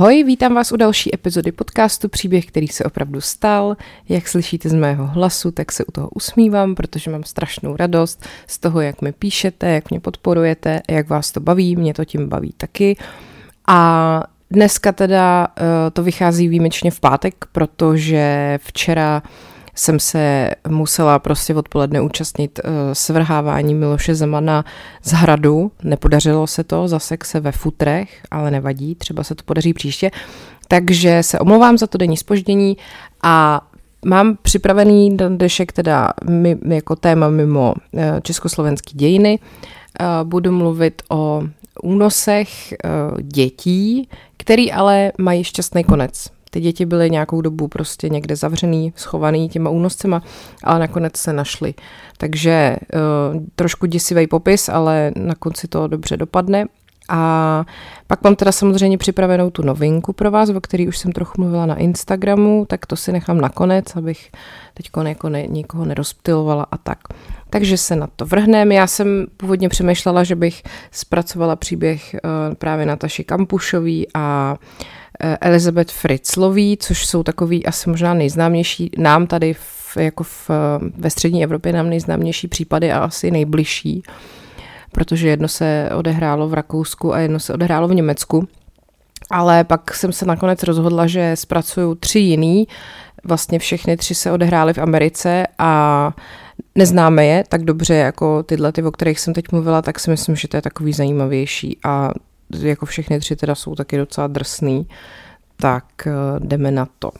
Ahoj, vítám vás u další epizody podcastu Příběh, který se opravdu stal. Jak slyšíte z mého hlasu, tak se u toho usmívám, protože mám strašnou radost z toho, jak mi píšete, jak mě podporujete, jak vás to baví, mě to tím baví taky. A dneska teda uh, to vychází výjimečně v pátek, protože včera jsem se musela prostě odpoledne účastnit uh, svrhávání Miloše Zemana z hradu. Nepodařilo se to, zasek se ve futrech, ale nevadí, třeba se to podaří příště. Takže se omlouvám za to denní spoždění a Mám připravený dnešek teda my, jako téma mimo uh, československý dějiny. Uh, budu mluvit o únosech dětí, který ale mají šťastný konec. Ty děti byly nějakou dobu prostě někde zavřený, schovaný těma únoscema, ale nakonec se našly. Takže uh, trošku děsivý popis, ale na konci to dobře dopadne. A pak mám teda samozřejmě připravenou tu novinku pro vás, o který už jsem trochu mluvila na Instagramu, tak to si nechám nakonec, abych teď jako ne, nikoho nerozptilovala a tak. Takže se na to vrhneme. Já jsem původně přemýšlela, že bych zpracovala příběh uh, právě Nataši Kampušový a uh, Eh, Elizabeth Fritzlový, což jsou takový asi možná nejznámější, nám tady v, jako v, ve střední Evropě nám nejznámější případy a asi nejbližší, protože jedno se odehrálo v Rakousku a jedno se odehrálo v Německu. Ale pak jsem se nakonec rozhodla, že zpracuju tři jiný. Vlastně všechny tři se odehrály v Americe a neznáme je tak dobře jako tyhle, ty, o kterých jsem teď mluvila, tak si myslím, že to je takový zajímavější a jako všechny tři teda jsou taky docela drsný, tak eh, jdeme na to.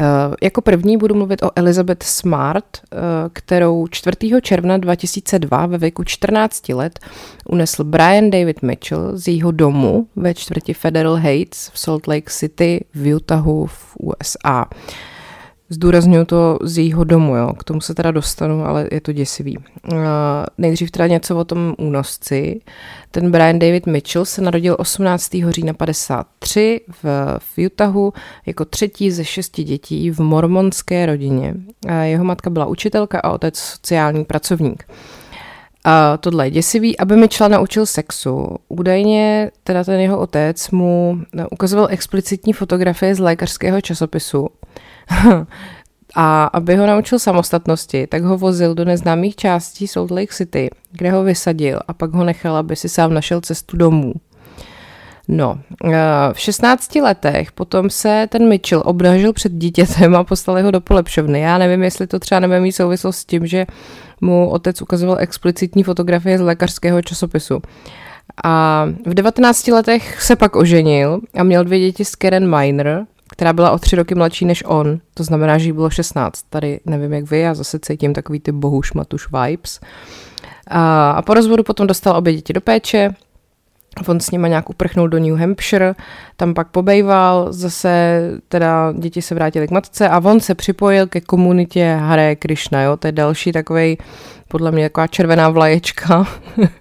Uh, jako první budu mluvit o Elizabeth Smart, uh, kterou 4. června 2002 ve věku 14 let unesl Brian David Mitchell z jeho domu ve čtvrti Federal Heights v Salt Lake City v Utahu v USA. Zdůraznuju to z jejího domu, jo. k tomu se teda dostanu, ale je to děsivý. Uh, nejdřív teda něco o tom únosci. Ten Brian David Mitchell se narodil 18. října 53 v, v Utahu jako třetí ze šesti dětí v mormonské rodině. Uh, jeho matka byla učitelka a otec sociální pracovník. A tohle je děsivý, aby Mitchell naučil sexu. Údajně teda ten jeho otec mu ukazoval explicitní fotografie z lékařského časopisu, a aby ho naučil samostatnosti, tak ho vozil do neznámých částí Salt Lake City, kde ho vysadil a pak ho nechal, aby si sám našel cestu domů. No, eh, v 16 letech potom se ten Mitchell obnažil před dítětem a poslali ho do polepšovny. Já nevím, jestli to třeba nebude mít souvislost s tím, že mu otec ukazoval explicitní fotografie z lékařského časopisu. A v 19 letech se pak oženil a měl dvě děti s Karen Miner, která byla o tři roky mladší než on, to znamená, že jí bylo 16. Tady nevím, jak vy, já zase cítím takový ty bohuš matuš vibes. A, a po rozvodu potom dostal obě děti do péče, On s nima nějak uprchnul do New Hampshire, tam pak pobejval, zase teda děti se vrátily k matce a on se připojil ke komunitě Hare Krishna, jo, to je další takový podle mě taková červená vlaječka.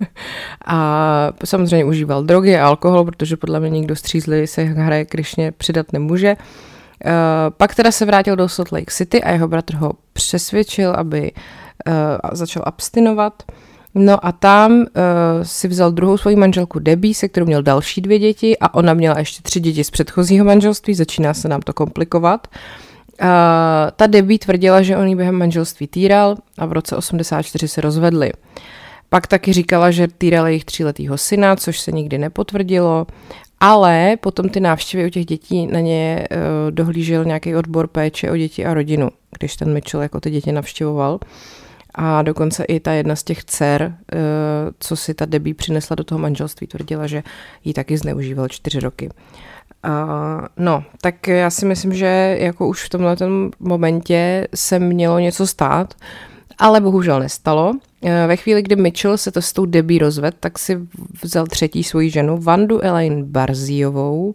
a samozřejmě užíval drogy a alkohol, protože podle mě nikdo střízli se hraje Krišně přidat nemůže. Uh, pak teda se vrátil do Salt Lake City a jeho bratr ho přesvědčil, aby uh, začal abstinovat. No a tam uh, si vzal druhou svoji manželku Debbie, se kterou měl další dvě děti a ona měla ještě tři děti z předchozího manželství, začíná se nám to komplikovat. Uh, Uh, ta Debbie tvrdila, že on ji během manželství týral a v roce 84 se rozvedli. Pak taky říkala, že týral jejich tříletýho syna, což se nikdy nepotvrdilo, ale potom ty návštěvy u těch dětí na ně uh, dohlížel nějaký odbor péče o děti a rodinu, když ten Mitchell jako ty děti navštěvoval. A dokonce i ta jedna z těch dcer, uh, co si ta Debbie přinesla do toho manželství, tvrdila, že ji taky zneužíval čtyři roky. No, tak já si myslím, že jako už v tomhle momentě se mělo něco stát, ale bohužel nestalo. Uh, ve chvíli, kdy Mitchell se to s tou Debbie rozvedl, tak si vzal třetí svoji ženu, Vandu Elaine Barzijovou, uh,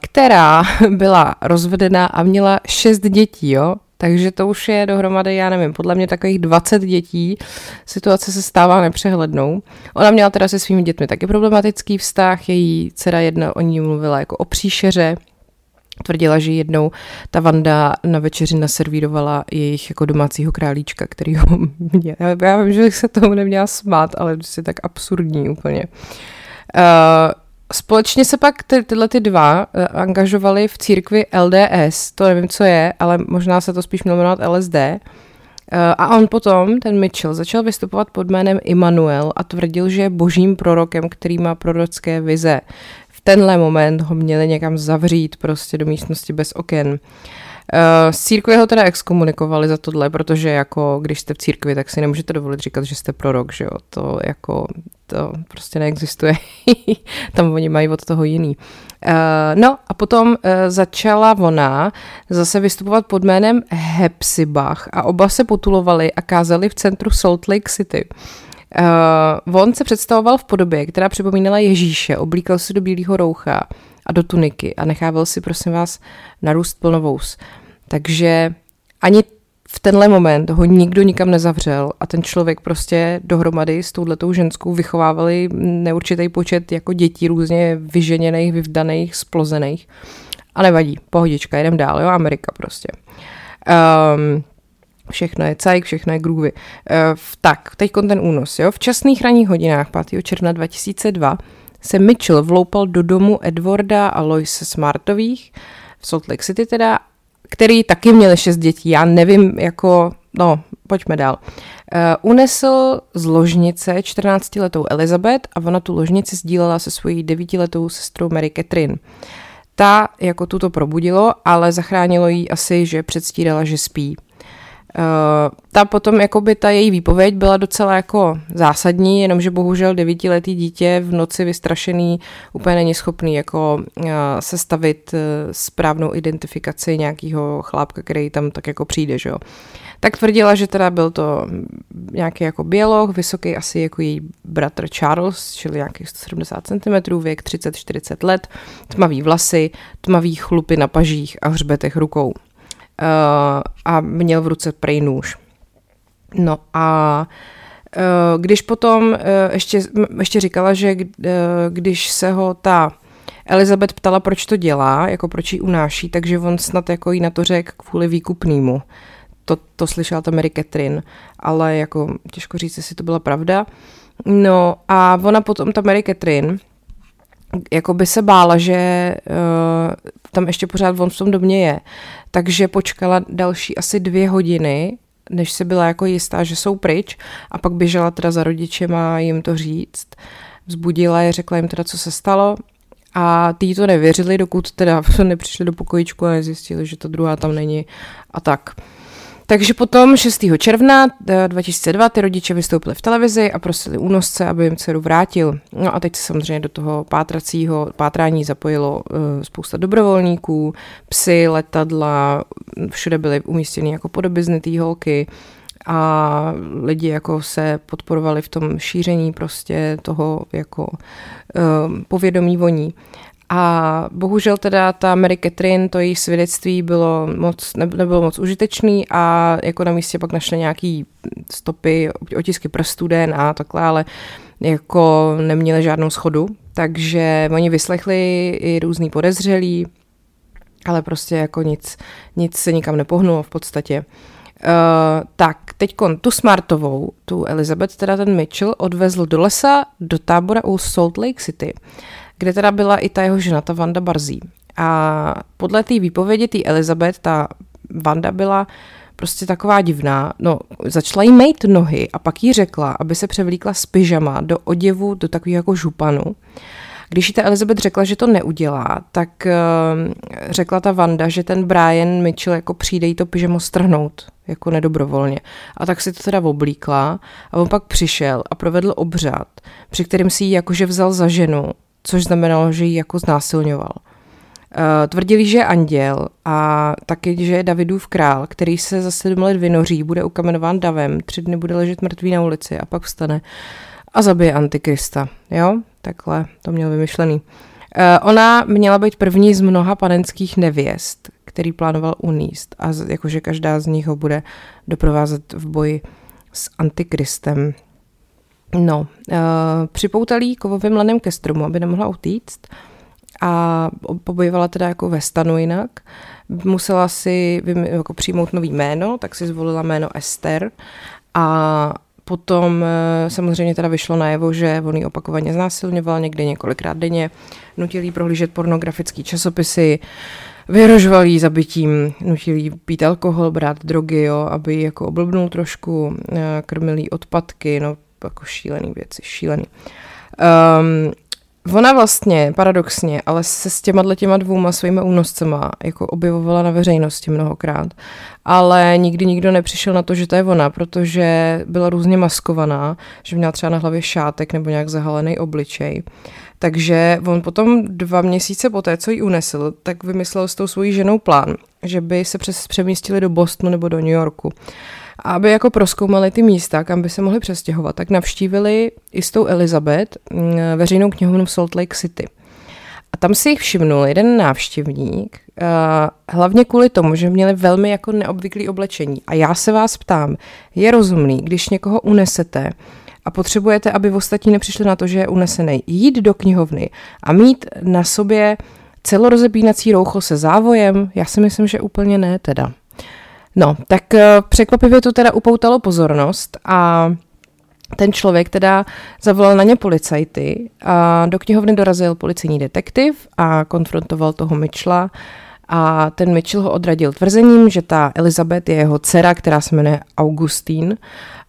která byla rozvedená a měla šest dětí, jo. Takže to už je dohromady, já nevím, podle mě takových 20 dětí. Situace se stává nepřehlednou. Ona měla teda se svými dětmi taky problematický vztah, její dcera jedna o ní mluvila jako o příšeře, Tvrdila, že jednou ta Vanda na večeři naservírovala jejich jako domácího králíčka, který ho mě... Já vím, že se tomu neměla smát, ale je tak absurdní úplně. Uh, společně se pak ty, tyhle ty dva uh, angažovali v církvi LDS, to nevím, co je, ale možná se to spíš mělo jmenovat LSD. Uh, a on potom, ten Mitchell, začal vystupovat pod jménem Immanuel a tvrdil, že je božím prorokem, který má prorocké vize. V tenhle moment ho měli někam zavřít prostě do místnosti bez oken. Uh, z církve ho teda exkomunikovali za tohle, protože jako když jste v církvi, tak si nemůžete dovolit říkat, že jste prorok, že jo, to jako, to prostě neexistuje, tam oni mají od toho jiný. Uh, no a potom uh, začala ona zase vystupovat pod jménem Hepsibach a oba se potulovali a kázali v centru Salt Lake City. Uh, on se představoval v podobě, která připomínala Ježíše, oblíkal se do bílého roucha a do tuniky a nechával si, prosím vás, narůst plnovous. Takže ani v tenhle moment ho nikdo nikam nezavřel a ten člověk prostě dohromady s touhletou ženskou vychovávali neurčitý počet jako dětí různě vyženěných, vyvdaných, splozených. A nevadí, pohodička, jdem dál, jo, Amerika prostě. Um, všechno je cajk, všechno je groovy. Uh, tak, teď ten únos, jo. V časných ranních hodinách 5. června 2002 se Mitchell vloupal do domu Edwarda a Loise Smartových v Salt Lake City teda, který taky měli šest dětí. Já nevím, jako, no, pojďme dál. Uh, unesl z ložnice 14-letou Elizabeth a ona tu ložnici sdílela se svojí 9-letou sestrou Mary Catherine. Ta jako tuto probudilo, ale zachránilo jí asi, že předstírala, že spí. Uh, ta potom, jakoby ta její výpověď byla docela jako zásadní, jenomže bohužel devítiletý dítě v noci vystrašený úplně není schopný jako uh, sestavit uh, správnou identifikaci nějakého chlápka, který tam tak jako přijde, že jo. Tak tvrdila, že teda byl to nějaký jako běloch, vysoký asi jako její bratr Charles, čili nějakých 170 cm, věk 30-40 let, tmavý vlasy, tmavý chlupy na pažích a hřbetech rukou. Uh, a měl v ruce prej nůž. No a uh, když potom uh, ještě, ještě říkala, že když se ho ta Elizabeth ptala, proč to dělá, jako proč ji unáší, takže on snad jako jí na to řekl kvůli výkupnýmu. To, to slyšela ta Mary Catherine, ale jako těžko říct, jestli to byla pravda. No a ona potom, ta Mary Catherine, jako by se bála, že uh, tam ještě pořád on v tom domě je, takže počkala další asi dvě hodiny, než se byla jako jistá, že jsou pryč a pak běžela teda za rodičema jim to říct. Vzbudila je, řekla jim teda, co se stalo a ty to nevěřili, dokud teda nepřišli do pokojičku a nezjistili, že ta druhá tam není a tak. Takže potom 6. června 2002 eh, ty rodiče vystoupili v televizi a prosili únosce, aby jim dceru vrátil. No a teď se samozřejmě do toho pátracího pátrání zapojilo uh, spousta dobrovolníků, psy, letadla, všude byly umístěny jako podoby znitý holky a lidi jako se podporovali v tom šíření prostě toho jako uh, povědomí voní. A bohužel teda ta Mary Catherine, to její svědectví bylo moc, nebylo moc užitečný a jako na místě pak našli nějaký stopy, otisky prstů, DNA takhle, ale jako neměli žádnou schodu, takže oni vyslechli i různý podezřelí, ale prostě jako nic, nic se nikam nepohnulo v podstatě. Uh, tak, teď tu Smartovou, tu Elizabeth, teda ten Mitchell, odvezl do lesa do tábora u Salt Lake City kde teda byla i ta jeho žena, ta Vanda Barzí. A podle té výpovědi té Elizabeth, ta Vanda byla prostě taková divná. No, začala jí mejt nohy a pak jí řekla, aby se převlíkla z pyžama do oděvu, do takového jako županu. Když jí ta Elizabeth řekla, že to neudělá, tak uh, řekla ta Vanda, že ten Brian Mitchell jako přijde jí to pyžamo strhnout, jako nedobrovolně. A tak si to teda oblíkla a on pak přišel a provedl obřad, při kterém si ji jakože vzal za ženu což znamenalo, že ji jako znásilňoval. Uh, tvrdili, že je anděl a taky, že je Davidův král, který se za sedm let vynoří, bude ukamenován davem, tři dny bude ležet mrtvý na ulici a pak vstane a zabije antikrista. Jo, takhle to měl vymyšlený. Uh, ona měla být první z mnoha panenských nevěst, který plánoval uníst a jakože každá z nich ho bude doprovázet v boji s antikristem. No, uh, připoutalí kovovým lanem ke stromu, aby nemohla utíct a pobojovala teda jako ve stanu jinak. Musela si jako přijmout nový jméno, tak si zvolila jméno Ester a potom eh, samozřejmě teda vyšlo najevo, že on ji opakovaně znásilňoval někdy několikrát denně, nutil jí prohlížet pornografické časopisy, vyhrožoval jí zabitím, nutil jí pít alkohol, brát drogy, jo, aby jako oblbnul trošku, eh, krmil jí odpadky, no jako šílený věci, šílený. Um, Ona vlastně, paradoxně, ale se s těma těma dvouma svými únoscema jako objevovala na veřejnosti mnohokrát. Ale nikdy nikdo nepřišel na to, že to je ona, protože byla různě maskovaná, že měla třeba na hlavě šátek nebo nějak zahalený obličej. Takže on potom dva měsíce poté, co ji unesl, tak vymyslel s tou svojí ženou plán, že by se přes, přemístili do Bostonu nebo do New Yorku. Aby jako proskoumali ty místa, kam by se mohli přestěhovat, tak navštívili i s tou Elizabeth mm, veřejnou knihovnu v Salt Lake City. A tam si jich všimnul jeden návštěvník, hlavně kvůli tomu, že měli velmi jako neobvyklý oblečení. A já se vás ptám, je rozumný, když někoho unesete a potřebujete, aby ostatní nepřišli na to, že je unesený, jít do knihovny a mít na sobě celorozebínací roucho se závojem? Já si myslím, že úplně ne teda. No, tak eh, překvapivě to teda upoutalo pozornost a ten člověk teda zavolal na ně policajty a do knihovny dorazil policejní detektiv a konfrontoval toho Mitchella a ten Mitchell ho odradil tvrzením, že ta Elizabeth je jeho dcera, která se jmenuje Augustín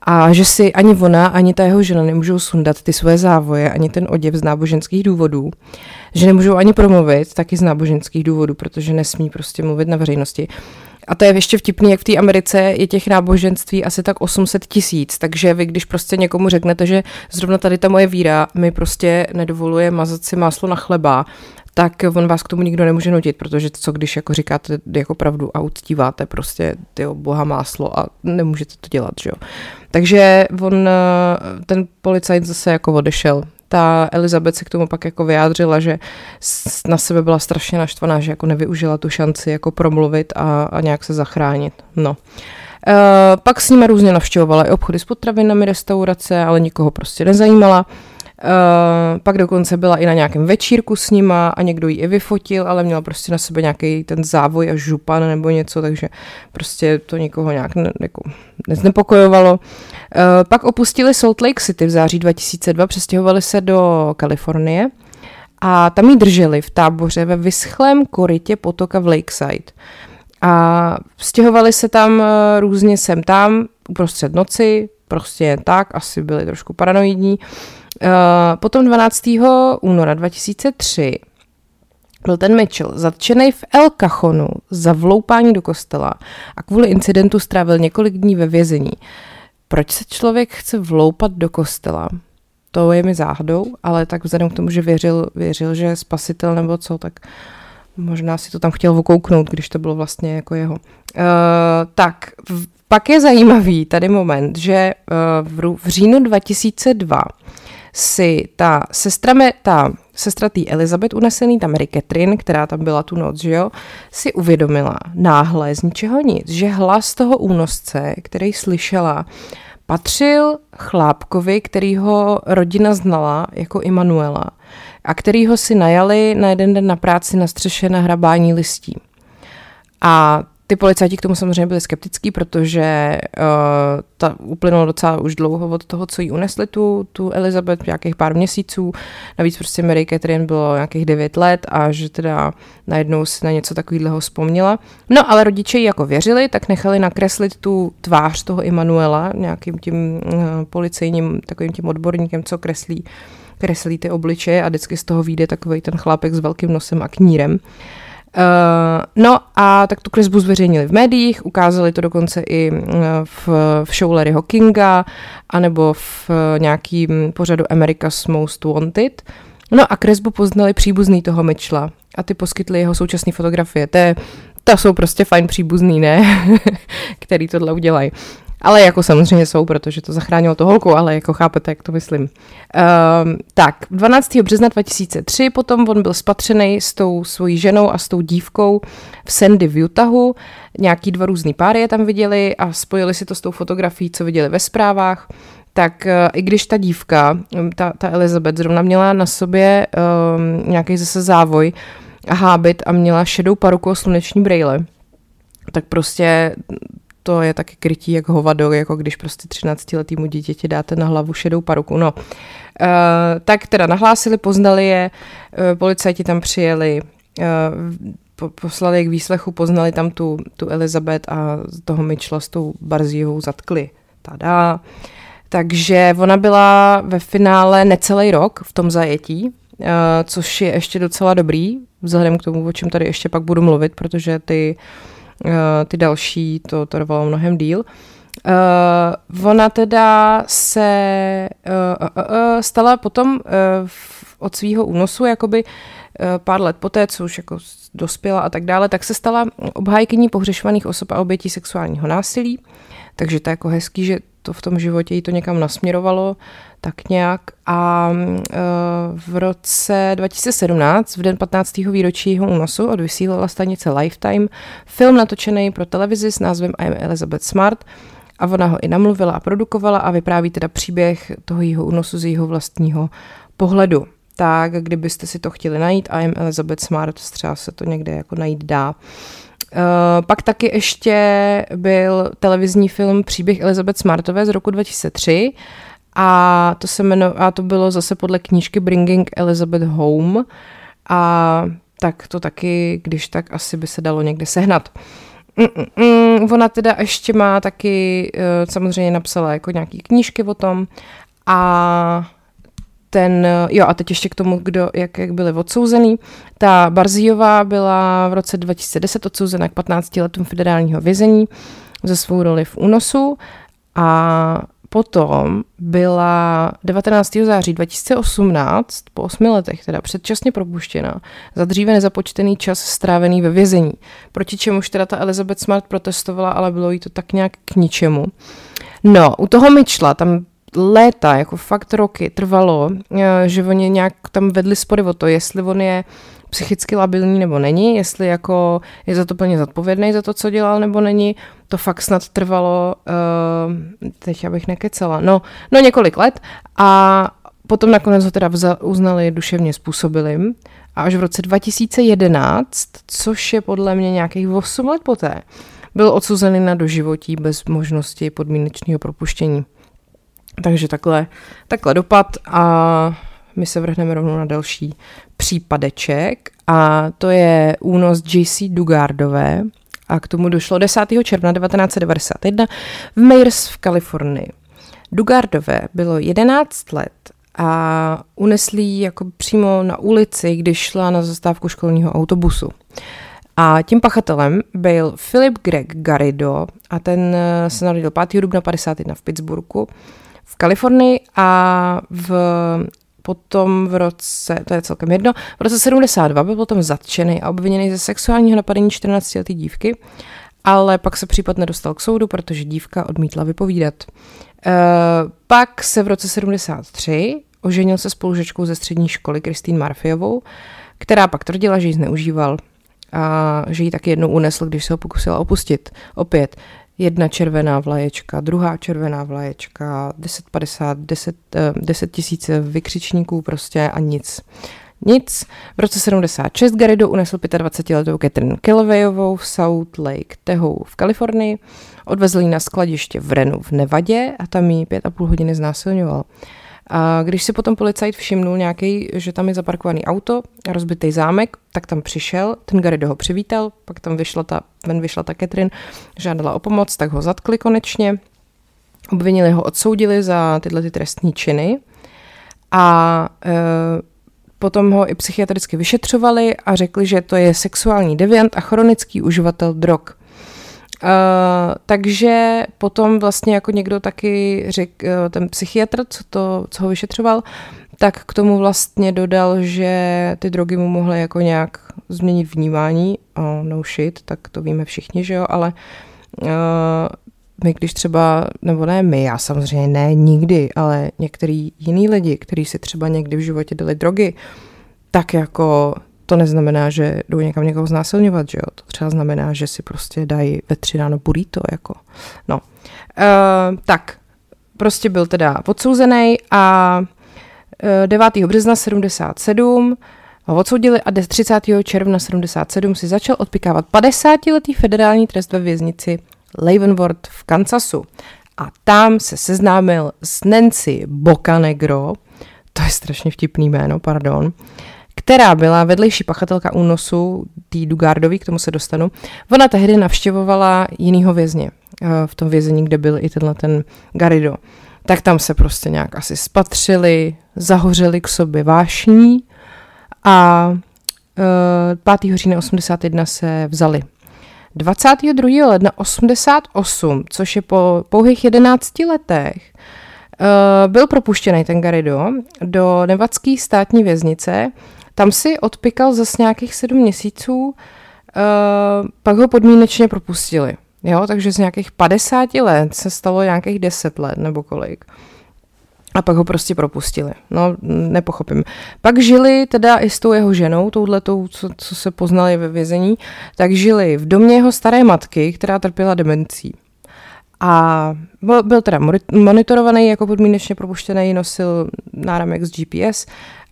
a že si ani ona, ani ta jeho žena nemůžou sundat ty svoje závoje, ani ten oděv z náboženských důvodů, že nemůžou ani promluvit taky z náboženských důvodů, protože nesmí prostě mluvit na veřejnosti a to je ještě vtipný, jak v té Americe je těch náboženství asi tak 800 tisíc, takže vy, když prostě někomu řeknete, že zrovna tady ta moje víra mi prostě nedovoluje mazat si máslo na chleba, tak on vás k tomu nikdo nemůže nutit, protože co když jako říkáte jako pravdu a uctíváte prostě tyjo, boha máslo a nemůžete to dělat, že jo. Takže on, ten policajt zase jako odešel ta Elizabeth se k tomu pak jako vyjádřila, že na sebe byla strašně naštvaná, že jako nevyužila tu šanci jako promluvit a, a nějak se zachránit. No. Uh, pak s nimi různě navštěvovala i obchody s potravinami, restaurace, ale nikoho prostě nezajímala. Uh, pak dokonce byla i na nějakém večírku s nima a někdo ji i vyfotil, ale měla prostě na sebe nějaký ten závoj a župan nebo něco, takže prostě to nikoho nějak ne, jako neznepokojovalo. Uh, pak opustili Salt Lake City v září 2002, přestěhovali se do Kalifornie a tam ji drželi v táboře ve vyschlém korytě potoka v Lakeside. A stěhovali se tam eh, různě sem tam, uprostřed noci, prostě tak, asi byli trošku paranoidní. Uh, potom 12. února 2003 byl ten Mitchell zatčený v El Cachonu za vloupání do kostela a kvůli incidentu strávil několik dní ve vězení. Proč se člověk chce vloupat do kostela? To je mi záhadou, ale tak vzhledem k tomu, že věřil, věřil, že je spasitel nebo co, tak možná si to tam chtěl vokouknout, když to bylo vlastně jako jeho. Uh, tak, pak je zajímavý tady moment, že uh, v, v říjnu 2002 si ta sestra, me, ta sestra tý Elizabeth unesený, ta Mary Catherine, která tam byla tu noc, že jo, si uvědomila náhle z ničeho nic, že hlas toho únosce, který slyšela, patřil chlápkovi, kterýho rodina znala jako Immanuela a kterýho si najali na jeden den na práci na střeše na hrabání listí. A ty policajti k tomu samozřejmě byli skeptický, protože uh, ta uplynulo docela už dlouho od toho, co jí unesli tu, tu Elizabeth, nějakých pár měsíců. Navíc prostě Mary Catherine bylo nějakých devět let a že teda najednou si na něco takového vzpomněla. No ale rodiče jí jako věřili, tak nechali nakreslit tu tvář toho Immanuela nějakým tím uh, policejním takovým tím odborníkem, co kreslí kreslí ty obličeje a vždycky z toho vyjde takový ten chlápek s velkým nosem a knírem. Uh, Uh, no a tak tu kresbu zveřejnili v médiích, ukázali to dokonce i uh, v, v show Larryho Kinga, anebo v uh, nějakým pořadu America's Most Wanted. No a kresbu poznali příbuzný toho Mitchella a ty poskytli jeho současné fotografie. To, je, to jsou prostě fajn příbuzný, ne? který tohle udělají. Ale jako samozřejmě jsou, protože to zachránilo to holku, ale jako chápete, jak to myslím. Um, tak, 12. března 2003 potom on byl spatřený s tou svojí ženou a s tou dívkou v Sandy v Utahu. Nějaký dva různý páry je tam viděli a spojili si to s tou fotografií, co viděli ve zprávách tak uh, i když ta dívka, ta, ta Elizabeth, zrovna měla na sobě um, nějaký zase závoj a hábit a měla šedou paruku a sluneční brejle, tak prostě to je taky krytí jak hovado, jako když prostě 13-letýmu dítěti dáte na hlavu šedou paruku. No, uh, tak teda nahlásili, poznali je, uh, policajti tam přijeli, uh, po, poslali je k výslechu, poznali tam tu, tu Elizabeth a toho Mitchella s tou Barzíhovou zatkli. Tada. Takže ona byla ve finále necelý rok v tom zajetí, uh, což je ještě docela dobrý, vzhledem k tomu, o čem tady ještě pak budu mluvit, protože ty, ty další to trvalo mnohem díl. Uh, ona teda se uh, uh, uh, stala potom uh, od svého únosu, jakoby uh, pár let poté, co už jako dospěla a tak dále, tak se stala obhájkyní pohřešovaných osob a obětí sexuálního násilí. Takže to je jako hezký, že to v tom životě jí to někam nasměrovalo, tak nějak. A uh, v roce 2017, v den 15. výročí jeho únosu, odvysílala stanice Lifetime film natočený pro televizi s názvem I'm Elizabeth Smart, a ona ho i namluvila a produkovala a vypráví teda příběh toho jeho únosu z jeho vlastního pohledu. Tak kdybyste si to chtěli najít, I'm Elizabeth Smart, třeba se to někde jako najít dá. Uh, pak taky ještě byl televizní film Příběh Elizabeth Smartové z roku 2003 a to se jmeno, a to bylo zase podle knížky Bringing Elizabeth Home a tak to taky, když tak asi by se dalo někde sehnat. Mm-mm, ona teda ještě má taky, uh, samozřejmě napsala jako nějaký knížky o tom a ten, jo a teď ještě k tomu, kdo, jak, jak byli odsouzený. Ta Barzijová byla v roce 2010 odsouzena k 15 letům federálního vězení za svou roli v únosu a potom byla 19. září 2018, po osmi letech, teda předčasně propuštěna, za dříve nezapočtený čas strávený ve vězení. Proti čemuž teda ta Elizabeth Smart protestovala, ale bylo jí to tak nějak k ničemu. No, u toho Mitchella tam léta, jako fakt roky trvalo, eh, že oni nějak tam vedli spory o to, jestli on je psychicky labilní nebo není, jestli jako je za to plně zodpovědný za to, co dělal nebo není. To fakt snad trvalo, uh, teď abych nekecela, no, no několik let a potom nakonec ho teda vza, uznali duševně způsobilým a až v roce 2011, což je podle mě nějakých 8 let poté, byl odsouzený na doživotí bez možnosti podmínečného propuštění. Takže takhle, takhle dopad a my se vrhneme rovnou na další případeček a to je únos JC Dugardové a k tomu došlo 10. června 1991 v Mayers v Kalifornii. Dugardové bylo 11 let a unesli ji jako přímo na ulici, když šla na zastávku školního autobusu. A tím pachatelem byl Philip Greg Garrido a ten se narodil 5. dubna 51 v Pittsburghu v Kalifornii a v potom v roce, to je celkem jedno, v roce 72 byl potom zatčený a obviněný ze sexuálního napadení 14-leté dívky, ale pak se případ nedostal k soudu, protože dívka odmítla vypovídat. E, pak se v roce 73 oženil se spolužečkou ze střední školy Kristýn Marfiovou, která pak tvrdila, že ji zneužíval a že ji taky jednou unesl, když se ho pokusila opustit. Opět, jedna červená vlaječka, druhá červená vlaječka, 1050, 10, 10 tisíc vykřičníků prostě a nic. Nic. V roce 76 Garrido unesl 25-letou Catherine Kelveyovou v South Lake Tahoe v Kalifornii, odvezl ji na skladiště v Renu v Nevadě a tam ji pět a půl hodiny znásilňoval. A když si potom policajt všimnul nějaký, že tam je zaparkovaný auto, rozbitý zámek, tak tam přišel, ten Garrido ho přivítal, pak tam vyšla ta, ven vyšla ta Catherine, žádala o pomoc, tak ho zatkli konečně, obvinili ho, odsoudili za tyhle ty trestní činy a e, potom ho i psychiatricky vyšetřovali a řekli, že to je sexuální deviant a chronický uživatel drog. Uh, takže potom vlastně jako někdo taky řekl, uh, ten psychiatr, co, to, co ho vyšetřoval, tak k tomu vlastně dodal, že ty drogy mu mohly jako nějak změnit vnímání. Oh, no shit, tak to víme všichni, že jo, ale uh, my když třeba, nebo ne my, já samozřejmě ne nikdy, ale některý jiný lidi, kteří si třeba někdy v životě dali drogy, tak jako to neznamená, že jdou někam někoho znásilňovat, že jo? To třeba znamená, že si prostě dají ve tři ráno burrito, jako. No. Uh, tak, prostě byl teda odsouzený a uh, eh, 9. března 77 ho odsoudili a 30. června 77 si začal odpikávat 50-letý federální trest ve věznici Leavenworth v Kansasu. A tam se seznámil s Nancy Bocanegro, to je strašně vtipný jméno, pardon, která byla vedlejší pachatelka únosu tý Dugardový, k tomu se dostanu. Ona tehdy navštěvovala jinýho vězně eh, v tom vězení, kde byl i tenhle ten Garido. Tak tam se prostě nějak asi spatřili, zahořeli k sobě vášní a 5. Eh, října 81 se vzali. 22. ledna 88, což je po pouhých 11 letech, eh, byl propuštěný ten Garido do nevadské státní věznice. Tam si odpikal zase nějakých sedm měsíců, eh, pak ho podmínečně propustili. Jo, takže z nějakých 50 let se stalo nějakých 10 let nebo kolik. A pak ho prostě propustili. No, nepochopím. Pak žili teda i s tou jeho ženou, touhletou, co, co se poznali ve vězení, tak žili v domě jeho staré matky, která trpěla demencí. A byl, byl teda monitorovaný jako podmínečně propuštěný, nosil náramek z GPS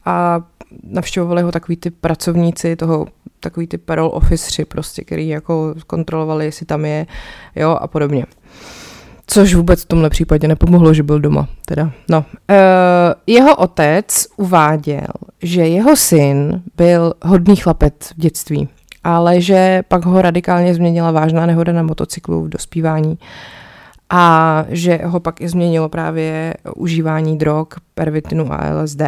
a navštěvovali ho takový ty pracovníci toho, takový ty parole officeři prostě, který jako kontrolovali, jestli tam je, jo, a podobně. Což vůbec v tomhle případě nepomohlo, že byl doma. Teda. No. E, jeho otec uváděl, že jeho syn byl hodný chlapec v dětství, ale že pak ho radikálně změnila vážná nehoda na motocyklu v dospívání a že ho pak i změnilo právě užívání drog, pervitinu a LSD.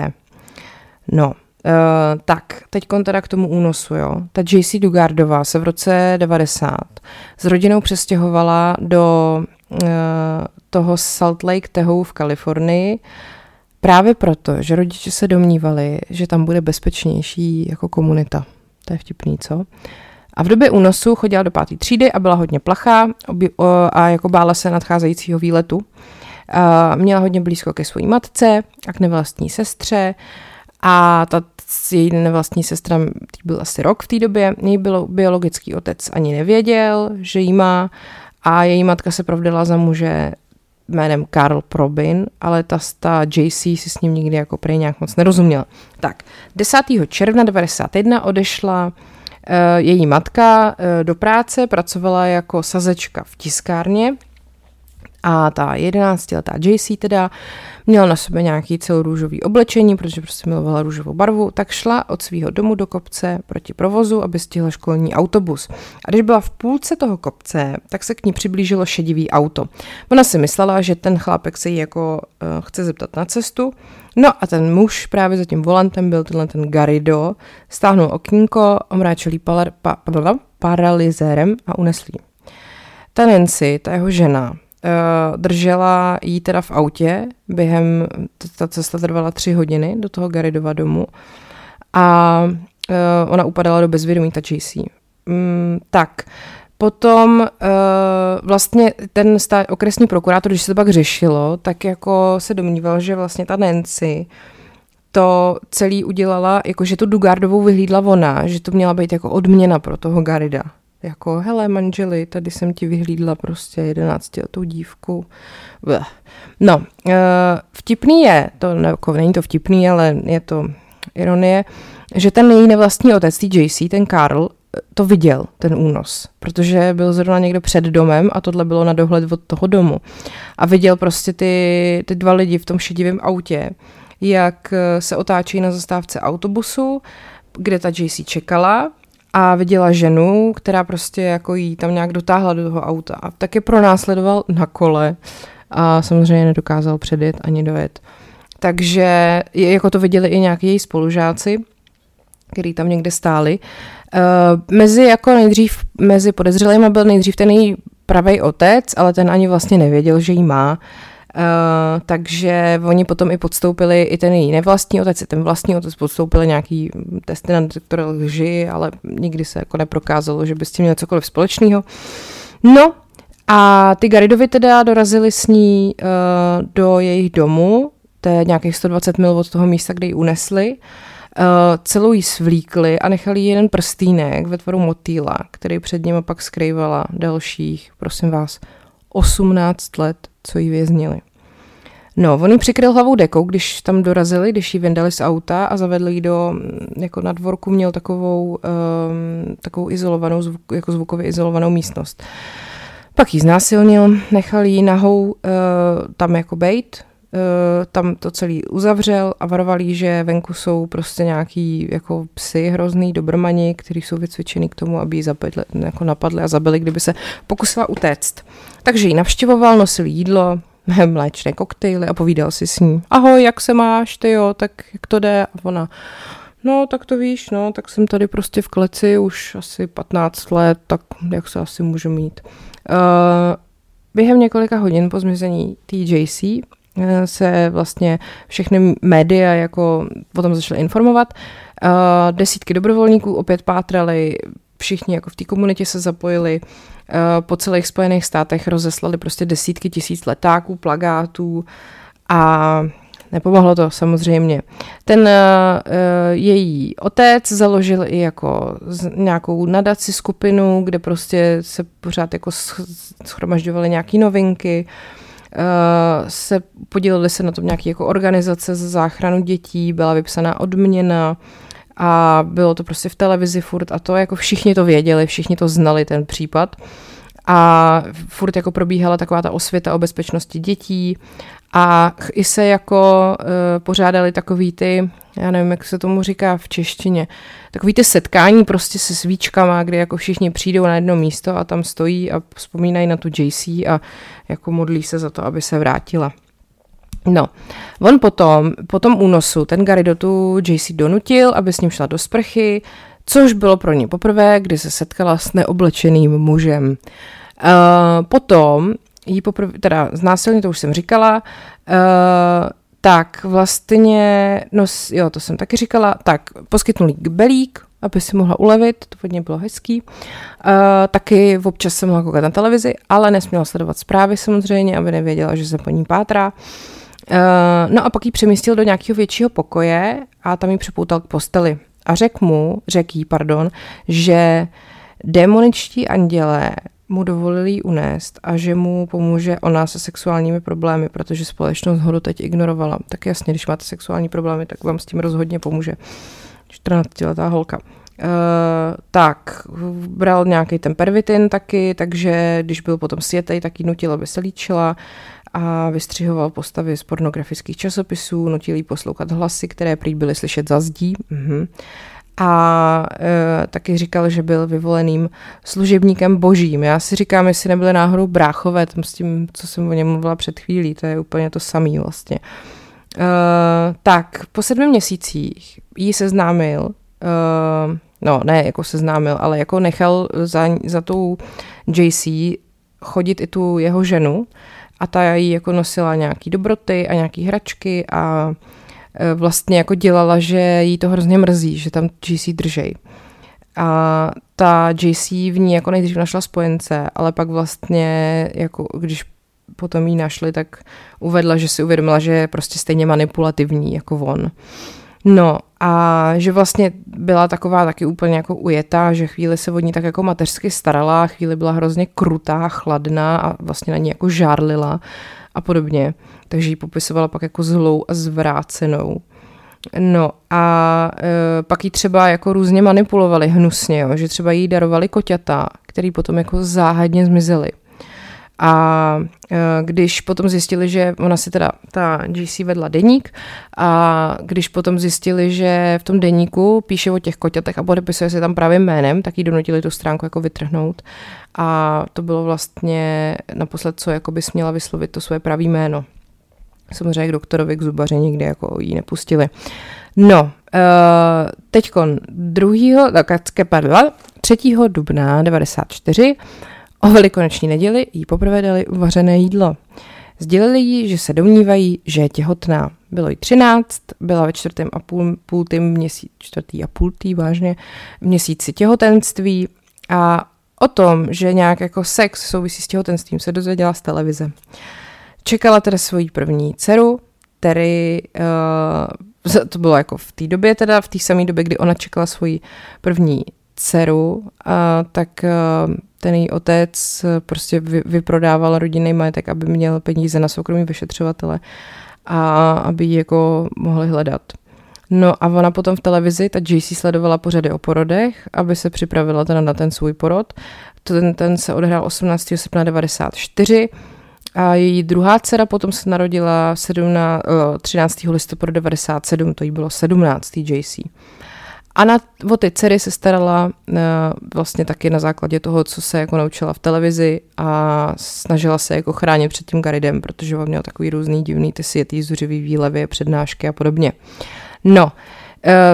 No, Uh, tak, teď teda k tomu únosu, jo. Ta JC Dugardová se v roce 90 s rodinou přestěhovala do uh, toho Salt Lake Tahoe v Kalifornii právě proto, že rodiče se domnívali, že tam bude bezpečnější jako komunita. To je vtipný, co? A v době únosu chodila do páté třídy a byla hodně plachá a jako bála se nadcházejícího výletu. A měla hodně blízko ke své matce a k nevlastní sestře a ta její nevlastní sestra, byl asi rok v té době, její bylo, biologický otec ani nevěděl, že jí má a její matka se provdala za muže jménem Karl Probin, ale ta, ta JC si s ním nikdy jako prej nějak moc nerozuměla. Tak, 10. června 91 odešla uh, její matka uh, do práce, pracovala jako sazečka v tiskárně a ta 11-letá JC teda měla na sobě nějaký celorůžový oblečení, protože prostě milovala růžovou barvu, tak šla od svého domu do kopce proti provozu, aby stihla školní autobus. A když byla v půlce toho kopce, tak se k ní přiblížilo šedivý auto. Ona si myslela, že ten chlápek se jí jako uh, chce zeptat na cestu, No a ten muž právě za tím volantem byl tenhle ten Garido, stáhnul okýnko, omráčil pa, pa, paralizérem a unesl Ta Nancy, ta jeho žena, Uh, držela jí teda v autě během, ta cesta trvala tři hodiny do toho Garidova domu a uh, ona upadala do bezvědomí, ta JC. Mm, tak, Potom uh, vlastně ten stá, okresní prokurátor, když se to pak řešilo, tak jako se domníval, že vlastně ta Nancy to celý udělala, jako že tu Dugardovou vyhlídla ona, že to měla být jako odměna pro toho Garida jako, hele manželi, tady jsem ti vyhlídla prostě jedenáctiletou dívku. Bleh. No, uh, vtipný je, to ne, jako, není to vtipný, ale je to ironie, že ten její nevlastní otec, JC, ten Karl, to viděl, ten únos, protože byl zrovna někdo před domem a tohle bylo na dohled od toho domu. A viděl prostě ty, ty dva lidi v tom šedivém autě, jak se otáčí na zastávce autobusu, kde ta JC čekala a viděla ženu, která prostě jako jí tam nějak dotáhla do toho auta a tak je pronásledoval na kole a samozřejmě nedokázal předjet ani dojet. Takže jako to viděli i nějaký její spolužáci, který tam někde stáli. Uh, mezi jako nejdřív, mezi podezřelými byl nejdřív ten její pravý otec, ale ten ani vlastně nevěděl, že jí má. Uh, takže oni potom i podstoupili, i ten její nevlastní otec, i ten vlastní otec podstoupili nějaký testy na detektor lži, ale nikdy se jako neprokázalo, že by s tím měl cokoliv společného. No a ty Garidovi teda dorazili s ní uh, do jejich domu, to je nějakých 120 mil od toho místa, kde ji unesli. Uh, celou jí svlíkli a nechali jí jeden prstýnek ve tvaru motýla, který před ním pak skrývala dalších, prosím vás, 18 let, co ji věznili. No, on ji přikryl hlavou dekou, když tam dorazili, když ji vyndali z auta a zavedli ji do, mm, jako na dvorku měl takovou, um, takovou izolovanou, zvuk, jako zvukově izolovanou místnost. Pak jí znásilnil, nechal jí nahou uh, tam jako bejt, tam to celý uzavřel a varoval jí, že venku jsou prostě nějaký jako psy hrozný, dobromani, kteří jsou vycvičený k tomu, aby ji zapadli, jako napadli a zabili, kdyby se pokusila utéct. Takže ji navštěvoval, nosil jídlo, mléčné koktejly a povídal si s ní. Ahoj, jak se máš, ty jo, tak jak to jde? A ona, no tak to víš, no, tak jsem tady prostě v kleci už asi 15 let, tak jak se asi můžu mít. Uh, během několika hodin po zmizení TJC eh, se vlastně všechny média jako o tom začaly informovat. Uh, desítky dobrovolníků opět pátrali, všichni jako v té komunitě se zapojili. Uh, po celých Spojených státech rozeslali prostě desítky tisíc letáků, plagátů a Nepomohlo to samozřejmě. Ten její otec založil i jako nějakou nadaci skupinu, kde prostě se pořád jako schromažďovaly nějaké novinky. Se podíleli se na tom nějaké jako organizace za záchranu dětí, byla vypsaná odměna a bylo to prostě v televizi furt a to jako všichni to věděli, všichni to znali ten případ. A furt jako probíhala taková ta osvěta o bezpečnosti dětí a i se jako uh, pořádali takový ty, já nevím, jak se tomu říká v češtině, takový ty setkání prostě se svíčkama, kde jako všichni přijdou na jedno místo a tam stojí a vzpomínají na tu JC a jako modlí se za to, aby se vrátila. No, on potom, po tom únosu, ten Gary do tu JC donutil, aby s ním šla do sprchy, což bylo pro ně poprvé, kdy se setkala s neoblečeným mužem. Uh, potom jí poprvé, teda znásilně, to už jsem říkala, uh, tak vlastně, no jo, to jsem taky říkala, tak poskytnul jí belík, aby si mohla ulevit, to hodně bylo hezký. Uh, taky občas se mohla koukat na televizi, ale nesměla sledovat zprávy samozřejmě, aby nevěděla, že se po ní pátrá. Uh, no a pak ji přemístil do nějakého většího pokoje a tam ji připoutal k posteli. A řekl mu, řekl jí, pardon, že demoničtí andělé mu dovolili unést a že mu pomůže ona se sexuálními problémy, protože společnost ho doteď ignorovala. Tak jasně, když máte sexuální problémy, tak vám s tím rozhodně pomůže. 14-letá holka. Uh, tak, bral nějaký ten pervitin taky, takže když byl potom světej, tak ji nutil, aby se líčila a vystřihoval postavy z pornografických časopisů, nutil jí poslouchat hlasy, které prý byly slyšet za zdí. Uh-huh a e, taky říkal, že byl vyvoleným služebníkem božím. Já si říkám, jestli nebyly náhodou bráchové, tam s tím, co jsem o něm mluvila před chvílí, to je úplně to samý vlastně. E, tak, po sedmi měsících jí seznámil, e, no ne jako seznámil, ale jako nechal za, za tou JC chodit i tu jeho ženu a ta jí jako nosila nějaký dobroty a nějaký hračky a vlastně jako dělala, že jí to hrozně mrzí, že tam JC držej. A ta JC v ní jako nejdřív našla spojence, ale pak vlastně, jako když potom jí našli, tak uvedla, že si uvědomila, že je prostě stejně manipulativní jako on. No a že vlastně byla taková taky úplně jako ujetá, že chvíli se od ní tak jako mateřsky starala, chvíli byla hrozně krutá, chladná a vlastně na ní jako žárlila a podobně takže ji popisovala pak jako zlou a zvrácenou. No a e, pak ji třeba jako různě manipulovali hnusně, jo, že třeba jí darovali koťata, který potom jako záhadně zmizely. A e, když potom zjistili, že ona si teda, ta GC vedla deník a když potom zjistili, že v tom deníku píše o těch koťatech a podepisuje se tam právě jménem, tak jí donutili tu stránku jako vytrhnout a to bylo vlastně naposled, co jako by směla vyslovit to své pravý jméno. Samozřejmě k doktorovi, k zubaři nikdy jako jí nepustili. No, uh, teďkon 2. pardon, 3. dubna 94 o velikonoční neděli jí poprvé dali uvařené jídlo. Sdělili jí, že se domnívají, že je těhotná. Bylo jí 13, byla ve čtvrtém a půl, půl tým měsíc, čtvrtý a půl tý, vážně, měsíci těhotenství a o tom, že nějak jako sex souvisí s těhotenstvím, se dozvěděla z televize. Čekala teda svoji první dceru, který uh, to bylo jako v té době teda, v té samé době, kdy ona čekala svoji první dceru, uh, tak uh, ten její otec prostě vy, vyprodával rodinný majetek, aby měl peníze na soukromí vyšetřovatele a aby ji jako mohli hledat. No a ona potom v televizi, ta JC sledovala pořady o porodech, aby se připravila teda na ten svůj porod, ten, ten se odehrál 18. srpna 94 a její druhá dcera potom se narodila 17, 13. listopadu 97, to jí bylo 17. JC. A na, o ty dcery se starala uh, vlastně taky na základě toho, co se jako naučila v televizi a snažila se jako chránit před tím Garidem, protože on měl takový různý divný ty světý zuřivý výlevy, přednášky a podobně. No, uh,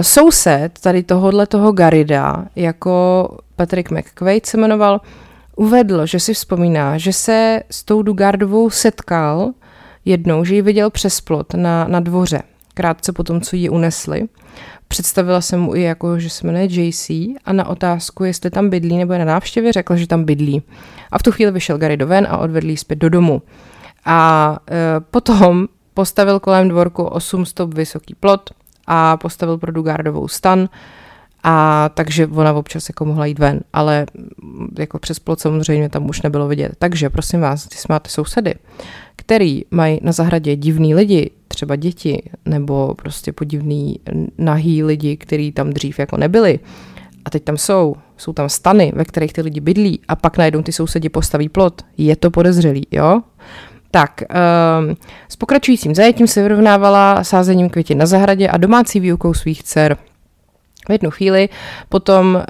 soused tady tohohle toho Garida, jako Patrick McQuaid se jmenoval, uvedl, že si vzpomíná, že se s tou Dugardovou setkal jednou, že ji viděl přes plot na, na dvoře, krátce po tom, co ji unesli. Představila jsem mu i jako, že se jmenuje JC a na otázku, jestli tam bydlí nebo je na návštěvě, řekla, že tam bydlí. A v tu chvíli vyšel Gary ven a odvedl zpět do domu. A e, potom postavil kolem dvorku 8 stop vysoký plot a postavil pro Dugardovou stan, a takže ona občas jako mohla jít ven, ale jako přes plot samozřejmě tam už nebylo vidět. Takže prosím vás, když máte sousedy, který mají na zahradě divný lidi, třeba děti, nebo prostě podivný nahý lidi, který tam dřív jako nebyli, a teď tam jsou, jsou tam stany, ve kterých ty lidi bydlí a pak najednou ty sousedi postaví plot, je to podezřelý, jo? Tak, um, s pokračujícím zajetím se vyrovnávala sázením květin na zahradě a domácí výukou svých dcer – v jednu chvíli potom uh,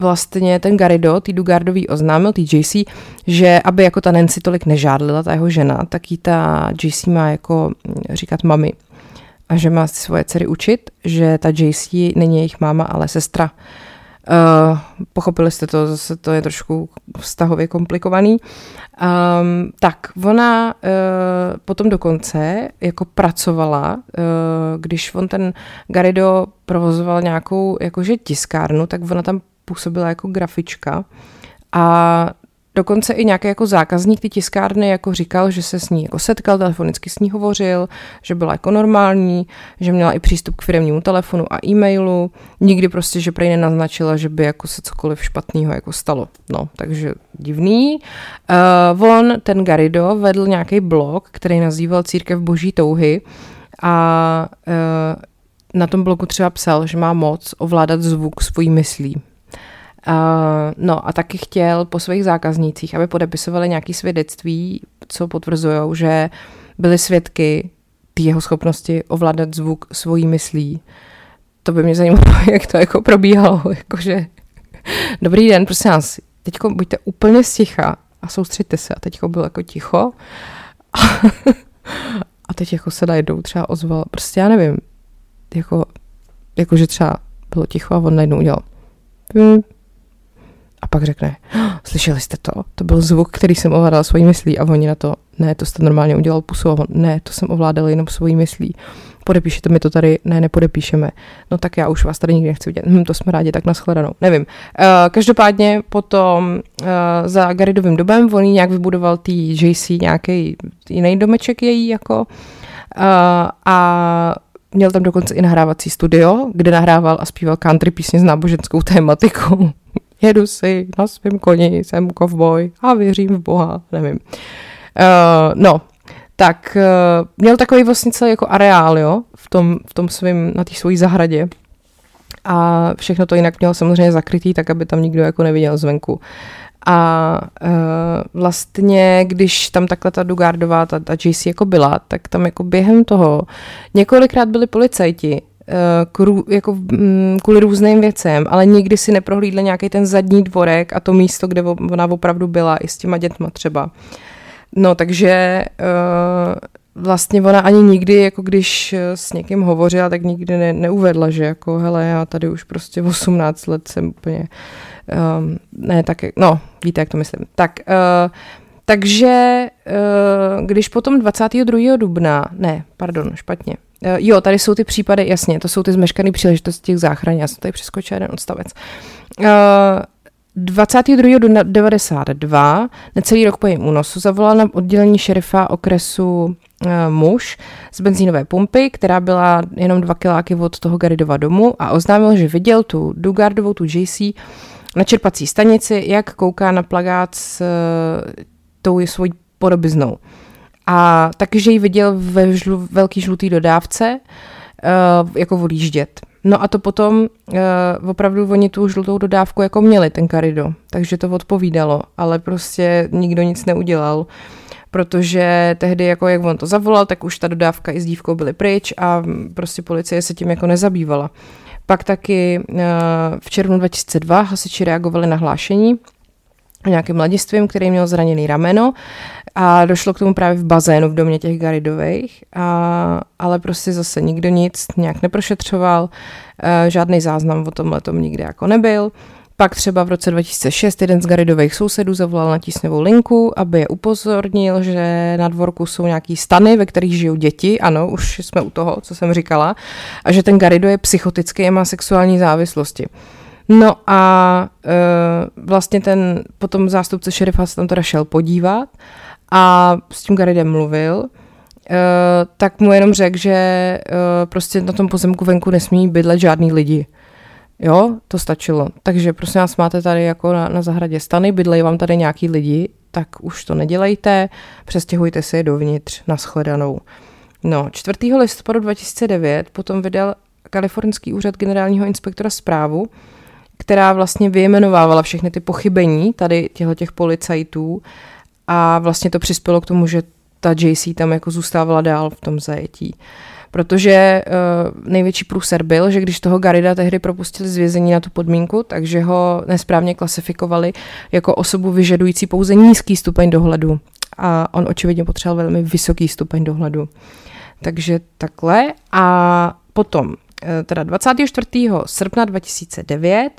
vlastně ten Garido, tý Dugardový oznámil, tý JC, že aby jako ta Nancy tolik nežádlila, ta jeho žena, tak jí ta JC má jako mm, říkat mami a že má svoje dcery učit, že ta JC není jejich máma, ale sestra. Uh, pochopili jste to, zase to je trošku vztahově komplikovaný. Um, tak, ona uh, potom dokonce jako pracovala, uh, když on ten Garido provozoval nějakou jakože tiskárnu, tak ona tam působila jako grafička a Dokonce i nějaký jako zákazník ty tiskárny jako říkal, že se s ní jako setkal, telefonicky s ní hovořil, že byla jako normální, že měla i přístup k firmnímu telefonu a e-mailu. Nikdy prostě, že prej nenaznačila, že by jako se cokoliv špatného jako stalo. No, takže divný. Uh, on, ten Garido, vedl nějaký blog, který nazýval Církev boží touhy a uh, na tom blogu třeba psal, že má moc ovládat zvuk svojí myslí. Uh, no a taky chtěl po svých zákaznících, aby podepisovali nějaké svědectví, co potvrzují, že byli svědky té jeho schopnosti ovládat zvuk svojí myslí. To by mě zajímalo, jak to jako probíhalo. Jakože, dobrý den, prosím vás, teď buďte úplně sticha a soustřeďte se. A teď bylo jako ticho. A, a teď jako se najednou třeba ozval, prostě já nevím, jako, jako že třeba bylo ticho a on najednou udělal a pak řekne, slyšeli jste to? To byl zvuk, který jsem ovládal svojí myslí a oni na to, ne, to jste normálně udělal pusu a on, ne, to jsem ovládal jenom svojí myslí. Podepíšete mi to tady? Ne, nepodepíšeme. No tak já už vás tady nikdy nechci vidět. Hm, to jsme rádi, tak nashledanou. Nevím. Uh, každopádně potom uh, za Garidovým dobem on nějak vybudoval tý JC nějaký jiný domeček její jako uh, a měl tam dokonce i nahrávací studio, kde nahrával a zpíval country písně s náboženskou tématikou jedu si na svém koni, jsem kovboj a věřím v Boha, nevím. Uh, no, tak uh, měl takový vlastně celý jako areál, jo, v tom, v tom svým, na té svojí zahradě. A všechno to jinak měl samozřejmě zakrytý, tak aby tam nikdo jako neviděl zvenku. A uh, vlastně, když tam takhle ta Dugardová, ta, ta JC jako byla, tak tam jako během toho několikrát byli policajti k, jako, mm, kvůli různým věcem, ale nikdy si neprohlídla nějaký ten zadní dvorek a to místo, kde ona opravdu byla, i s těma dětma třeba. No, takže uh, vlastně ona ani nikdy, jako když s někým hovořila, tak nikdy ne, neuvedla, že jako, hele, já tady už prostě 18 let jsem úplně, um, ne, tak, no, víte, jak to myslím. Tak, uh, takže uh, když potom 22. dubna, ne, pardon, špatně, jo, tady jsou ty případy, jasně, to jsou ty zmeškané příležitosti těch záchran, já jsem tady přeskočila jeden odstavec. Uh, 22. do 92, necelý rok po jejím únosu, zavolal na oddělení šerifa okresu uh, muž z benzínové pumpy, která byla jenom dva kiláky od toho Garidova domu a oznámil, že viděl tu Dugardovou, tu JC, na čerpací stanici, jak kouká na plagát s uh, tou svojí podobiznou. A taky, že ji viděl ve žlu, velký žlutý dodávce, uh, jako odjíždět. No a to potom uh, opravdu oni tu žlutou dodávku jako měli, ten karido, takže to odpovídalo, ale prostě nikdo nic neudělal, protože tehdy, jako jak on to zavolal, tak už ta dodávka i s dívkou byly pryč a prostě policie se tím jako nezabývala. Pak taky uh, v červnu 2002 hasiči reagovali na hlášení nějakým mladistvím, který měl zraněný rameno a došlo k tomu právě v bazénu v domě těch Garidových, a, ale prostě zase nikdo nic nějak neprošetřoval, e, žádný záznam o tomhle tom nikde jako nebyl. Pak třeba v roce 2006 jeden z Garidových sousedů zavolal na tísňovou linku, aby je upozornil, že na dvorku jsou nějaký stany, ve kterých žijou děti, ano, už jsme u toho, co jsem říkala, a že ten Garido je psychotický a má sexuální závislosti. No a e, vlastně ten potom zástupce šerifa se tam teda šel podívat a s tím Garidem mluvil, uh, tak mu jenom řekl, že uh, prostě na tom pozemku venku nesmí bydlet žádný lidi. Jo, to stačilo. Takže prosím vás, máte tady jako na, na zahradě stany, bydlejí vám tady nějaký lidi, tak už to nedělejte, přestěhujte si je dovnitř na shledanou. No, 4. listopadu 2009 potom vydal kalifornský úřad generálního inspektora zprávu, která vlastně vyjmenovávala všechny ty pochybení tady těchto těch policajtů a vlastně to přispělo k tomu, že ta JC tam jako zůstávala dál v tom zajetí. Protože uh, největší průser byl, že když toho Garida tehdy propustili z vězení na tu podmínku, takže ho nesprávně klasifikovali jako osobu vyžadující pouze nízký stupeň dohledu. A on očividně potřeboval velmi vysoký stupeň dohledu. Takže takhle. A potom, teda 24. srpna 2009,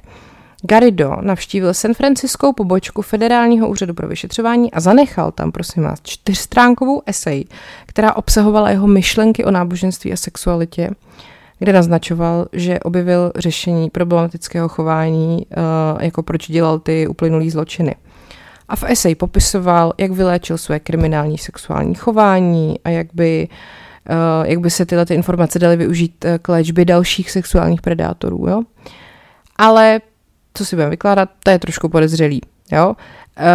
Garrido navštívil San Franciskou pobočku Federálního úřadu pro vyšetřování a zanechal tam, prosím vás, čtyřstránkovou esej, která obsahovala jeho myšlenky o náboženství a sexualitě, kde naznačoval, že objevil řešení problematického chování, uh, jako proč dělal ty uplynulý zločiny. A v esej popisoval, jak vyléčil své kriminální sexuální chování a jak by, uh, jak by se tyhle ty informace daly využít uh, k léčbě dalších sexuálních predátorů. Jo? Ale co si budeme vykládat, to je trošku podezřelý. Jo? E,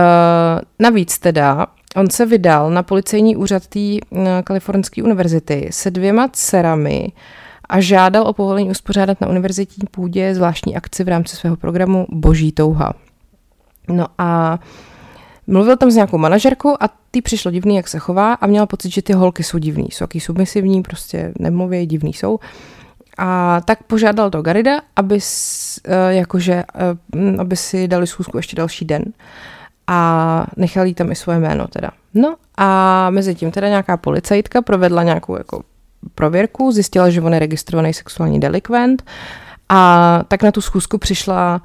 navíc teda, on se vydal na policejní úřad té kalifornské univerzity se dvěma dcerami a žádal o povolení uspořádat na univerzitní půdě zvláštní akci v rámci svého programu Boží touha. No a mluvil tam s nějakou manažerkou a ty přišlo divný, jak se chová a měla pocit, že ty holky jsou divný, jsou jaký submisivní, prostě nemluví, divný jsou. A tak požádal to Garida, aby, eh, jakože, eh, aby si dali schůzku ještě další den a nechali tam i svoje jméno teda. No a mezi tím teda nějaká policajtka provedla nějakou jako prověrku, zjistila, že on je registrovaný sexuální delikvent a tak na tu schůzku přišla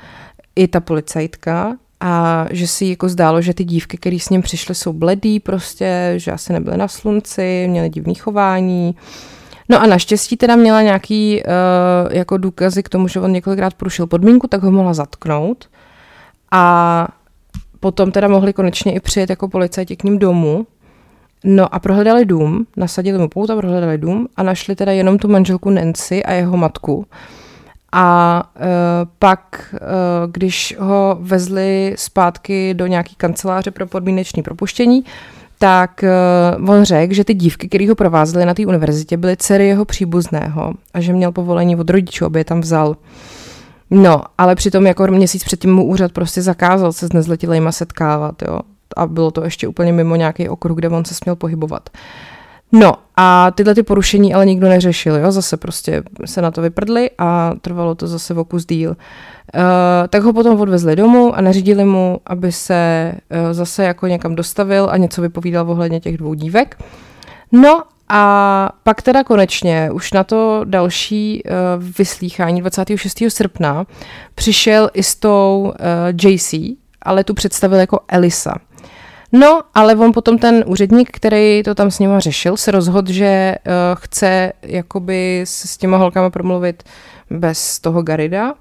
i ta policajtka a že si jako zdálo, že ty dívky, které s ním přišly, jsou bledý prostě, že asi nebyly na slunci, měly divný chování, No a naštěstí teda měla nějaký uh, jako důkazy k tomu, že on několikrát porušil podmínku, tak ho mohla zatknout. A potom teda mohli konečně i přijet jako policajti k ním domů. No a prohledali dům, nasadili mu pout a prohledali dům a našli teda jenom tu manželku Nancy a jeho matku. A uh, pak, uh, když ho vezli zpátky do nějaký kanceláře pro podmínečné propuštění, tak uh, on řekl, že ty dívky, které ho provázely na té univerzitě, byly dcery jeho příbuzného a že měl povolení od rodičů, aby je tam vzal. No, ale přitom jako měsíc předtím mu úřad prostě zakázal se s nezletilejma setkávat, jo. A bylo to ještě úplně mimo nějaký okruh, kde on se směl pohybovat. No a tyhle ty porušení ale nikdo neřešil, jo, zase prostě se na to vyprdli a trvalo to zase v kus díl. Uh, tak ho potom odvezli domů a nařídili mu, aby se uh, zase jako někam dostavil a něco vypovídal ohledně těch dvou dívek. No a pak teda konečně už na to další uh, vyslýchání 26. srpna přišel i s tou uh, JC, ale tu představil jako Elisa. No, ale on potom ten úředník, který to tam s nima řešil, se rozhodl, že uh, chce jakoby s těma holkama promluvit bez toho Garida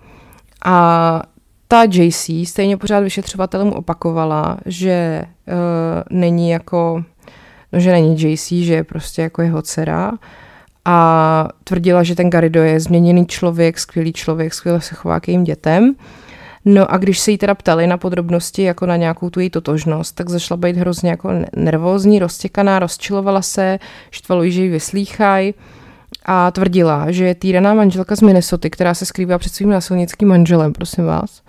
a ta JC stejně pořád vyšetřovatelům opakovala, že uh, není jako, no, že není JC, že je prostě jako jeho dcera a tvrdila, že ten Garido je změněný člověk, skvělý člověk, skvěle se chová k jejím dětem. No a když se jí teda ptali na podrobnosti, jako na nějakou tu její totožnost, tak zašla být hrozně jako nervózní, roztěkaná, rozčilovala se, štvalo že ji vyslýchají a tvrdila, že je týraná manželka z Minnesota, která se skrývá před svým násilnickým manželem, prosím vás.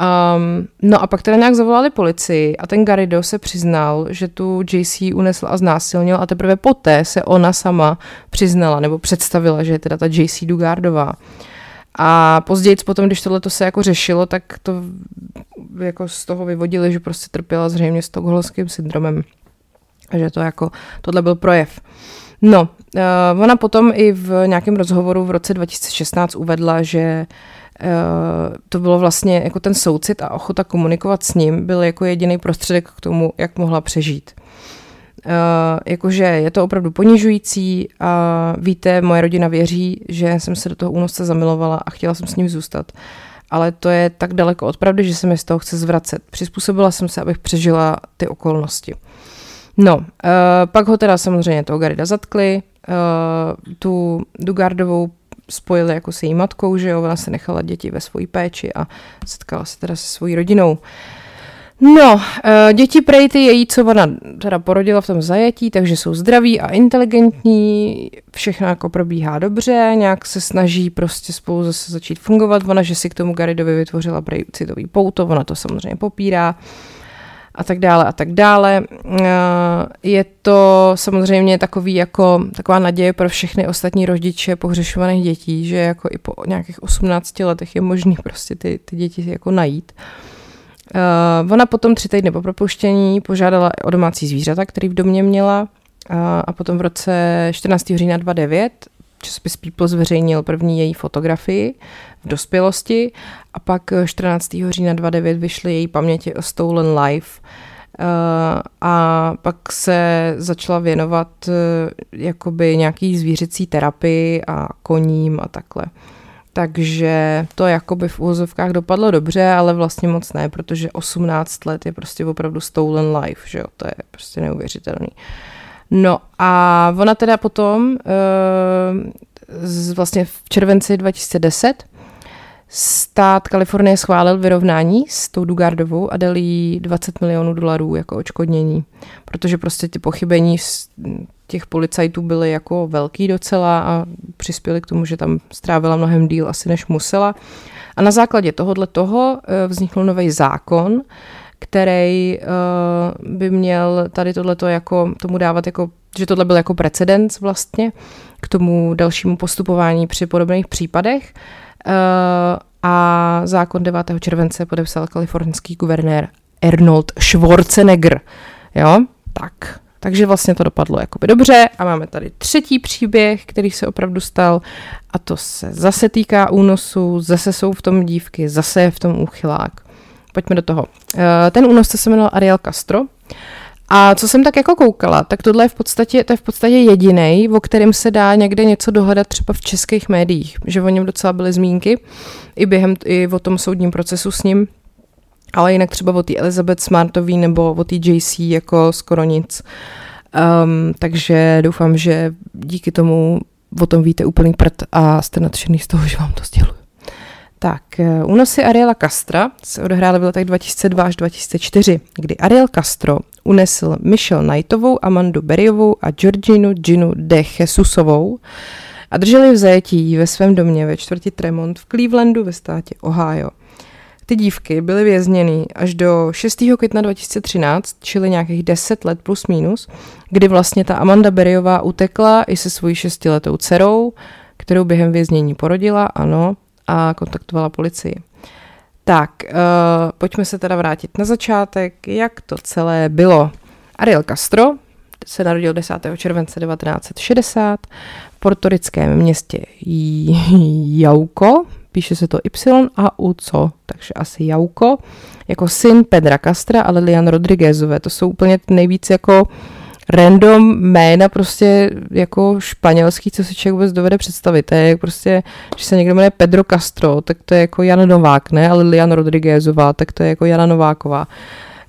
Um, no a pak teda nějak zavolali policii a ten Garrido se přiznal, že tu JC unesl a znásilnil a teprve poté se ona sama přiznala nebo představila, že je teda ta JC Dugardová. A později potom, když tohle se jako řešilo, tak to jako z toho vyvodili, že prostě trpěla zřejmě stokholmským syndromem. A že to jako, tohle byl projev. No, uh, ona potom i v nějakém rozhovoru v roce 2016 uvedla, že uh, to bylo vlastně jako ten soucit a ochota komunikovat s ním byl jako jediný prostředek k tomu, jak mohla přežít. Uh, jakože je to opravdu ponižující a víte, moje rodina věří, že jsem se do toho únosce zamilovala a chtěla jsem s ním zůstat. Ale to je tak daleko od pravdy, že se mi z toho chce zvracet. Přizpůsobila jsem se, abych přežila ty okolnosti. No, uh, pak ho teda samozřejmě toho Garida zatkli, uh, tu Dugardovou spojili jako s její matkou, že jo, ona se nechala děti ve svojí péči a setkala se teda se svojí rodinou. No, uh, děti prej ty její, co ona teda porodila v tom zajetí, takže jsou zdraví a inteligentní, všechno jako probíhá dobře, nějak se snaží prostě spolu zase začít fungovat, ona, že si k tomu Garidovi vytvořila prej citový pouto, ona to samozřejmě popírá. A tak dále a tak dále. Eh, je to samozřejmě takový jako, taková naděje pro všechny ostatní rodiče pohřešovaných dětí, že jako i po nějakých 18 letech je možný prostě ty, ty děti jako najít. Ona potom tři týdny po propuštění požádala o domácí zvířata, který v domě měla uh, a potom v roce 14. října 2009 časopis People zveřejnil první její fotografii v dospělosti a pak 14. října 29 vyšly její paměti o Stolen Life uh, a pak se začala věnovat uh, jakoby nějaký zvířecí terapii a koním a takhle. Takže to jakoby v úvozovkách dopadlo dobře, ale vlastně moc ne, protože 18 let je prostě opravdu stolen life, že jo, to je prostě neuvěřitelný. No a ona teda potom, z, vlastně v červenci 2010, Stát Kalifornie schválil vyrovnání s tou Dugardovou a dal jí 20 milionů dolarů jako očkodnění, protože prostě ty pochybení těch policajtů byly jako velký docela a přispěli k tomu, že tam strávila mnohem díl asi než musela. A na základě tohohle toho eh, vznikl nový zákon, který uh, by měl tady tohleto jako, tomu dávat jako, že tohle byl jako precedens vlastně k tomu dalšímu postupování při podobných případech. Uh, a zákon 9. července podepsal kalifornský guvernér Arnold Schwarzenegger. Jo, tak. Takže vlastně to dopadlo jakoby dobře a máme tady třetí příběh, který se opravdu stal a to se zase týká únosu, zase jsou v tom dívky, zase je v tom úchylák. Pojďme do toho. Eh, ten únosce se jmenoval Ariel Castro a co jsem tak jako koukala, tak tohle je v podstatě, to je v podstatě jediný, o kterém se dá někde něco dohledat třeba v českých médiích, že o něm docela byly zmínky, i během, i o tom soudním procesu s ním, ale jinak třeba o té Elizabeth Smartový nebo o té JC jako skoro nic. Um, takže doufám, že díky tomu o tom víte úplný prd a jste nadšený z toho, že vám to sděluju. Tak, eh, únosy Ariela Castra se odehrály v letech 2002 až 2004, kdy Ariel Castro unesl Michelle Knightovou, Amandu Berryovou a Georginu Ginu de Jesusovou a drželi v zajetí ve svém domě ve čtvrti Tremont v Clevelandu ve státě Ohio. Ty dívky byly vězněny až do 6. května 2013, čili nějakých 10 let plus minus, kdy vlastně ta Amanda Berryová utekla i se svojí šestiletou dcerou, kterou během věznění porodila, ano, a kontaktovala policii. Tak, uh, pojďme se teda vrátit na začátek, jak to celé bylo. Ariel Castro se narodil 10. července 1960 v portorickém městě Jauko, píše se to Y a U co, takže asi Jauko, jako syn Pedra Castra a Lilian Rodriguezové. To jsou úplně nejvíc jako random jména prostě jako španělský, co si člověk vůbec dovede představit. To je prostě, když se někdo jmenuje Pedro Castro, tak to je jako Jan Novák, ne? Ale Lilian Rodriguezová, tak to je jako Jana Nováková.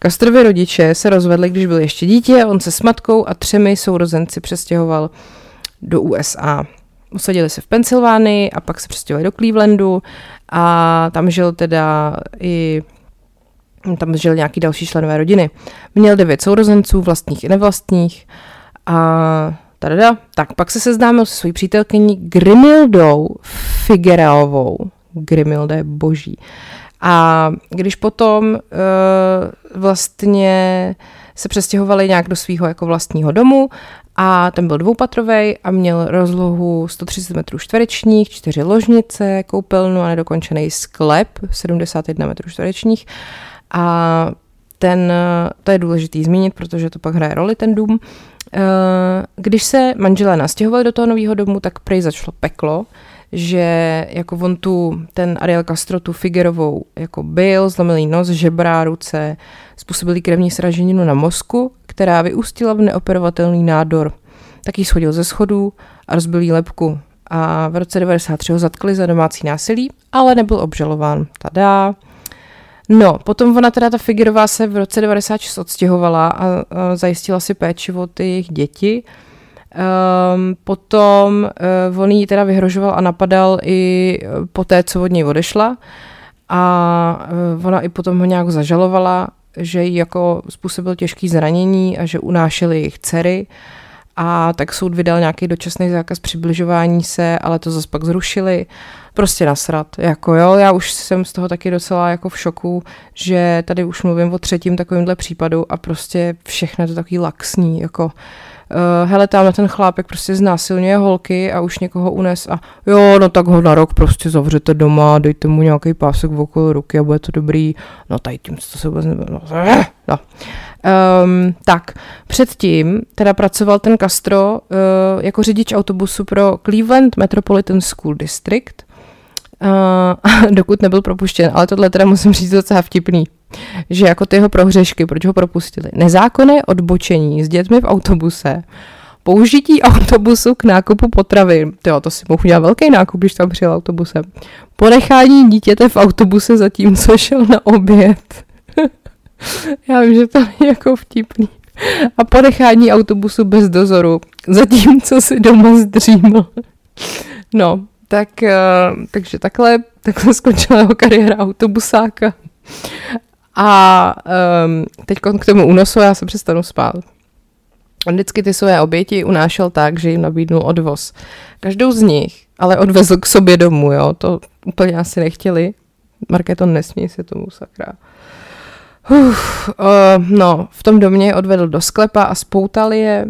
Castrovi rodiče se rozvedli, když byl ještě dítě, on se s matkou a třemi sourozenci přestěhoval do USA. Usadili se v Pensylvánii a pak se přestěhovali do Clevelandu a tam žil teda i tam žil nějaký další členové rodiny. Měl devět sourozenců, vlastních i nevlastních a Tadada. Tak pak se seznámil se svojí přítelkyní Grimildou Figuereovou. Grimilda je boží. A když potom uh, vlastně se přestěhovali nějak do svého jako vlastního domu a ten byl dvoupatrový a měl rozlohu 130 metrů čtverečních, čtyři ložnice, koupelnu a nedokončený sklep 71 metrů čtverečních. A ten, to je důležitý zmínit, protože to pak hraje roli ten dům. Eh, když se manželé nastěhovali do toho nového domu, tak prej začalo peklo, že jako on tu, ten Ariel Castro tu Figuerovou jako byl, zlomilý nos, žebra, ruce, způsobilý krevní sraženinu na mozku, která vyústila v neoperovatelný nádor. Taky schodil ze schodů a rozbil jí lepku. A v roce 93 ho zatkli za domácí násilí, ale nebyl obžalován. Tada. No, potom ona teda ta Figuerová se v roce 96 odstěhovala a, a zajistila si péči o ty jejich děti. Um, potom uh, on jí teda vyhrožoval a napadal i po té, co od něj odešla a uh, ona i potom ho nějak zažalovala, že jí jako způsobil těžký zranění a že unášely jejich dcery a tak soud vydal nějaký dočasný zákaz přibližování se, ale to zase pak zrušili. Prostě nasrat, jako jo, já už jsem z toho taky docela jako v šoku, že tady už mluvím o třetím takovýmhle případu a prostě všechno je to takový laxní, jako uh, hele, tamhle ten chlápek prostě znásilňuje holky a už někoho unes a jo, no tak ho na rok prostě zavřete doma, dejte mu nějaký pásek okolo ruky a bude to dobrý. No tady tím to se vůbec nebude. No. no. Um, tak, předtím teda pracoval ten Castro uh, jako řidič autobusu pro Cleveland Metropolitan School District, uh, dokud nebyl propuštěn, ale tohle teda musím říct docela vtipný že jako ty jeho prohřešky, proč ho propustili. Nezákonné odbočení s dětmi v autobuse, použití autobusu k nákupu potravy. Jo, to si mohl udělat velký nákup, když tam přijel autobusem. Ponechání dítěte v autobuse zatímco šel na oběd. Já vím, že to je jako vtipný. A ponechání autobusu bez dozoru, zatímco si doma zdříml. No, tak, uh, takže takhle, takhle skončila jeho kariéra autobusáka. A um, teď k tomu únosu já se přestanu spát. On vždycky ty své oběti unášel tak, že jim nabídnul odvoz. Každou z nich ale odvezl k sobě domů, jo, to úplně asi nechtěli. Markéto, nesmí se tomu, sakra. Uf, uh, no, v tom domě je odvedl do sklepa a spoutal je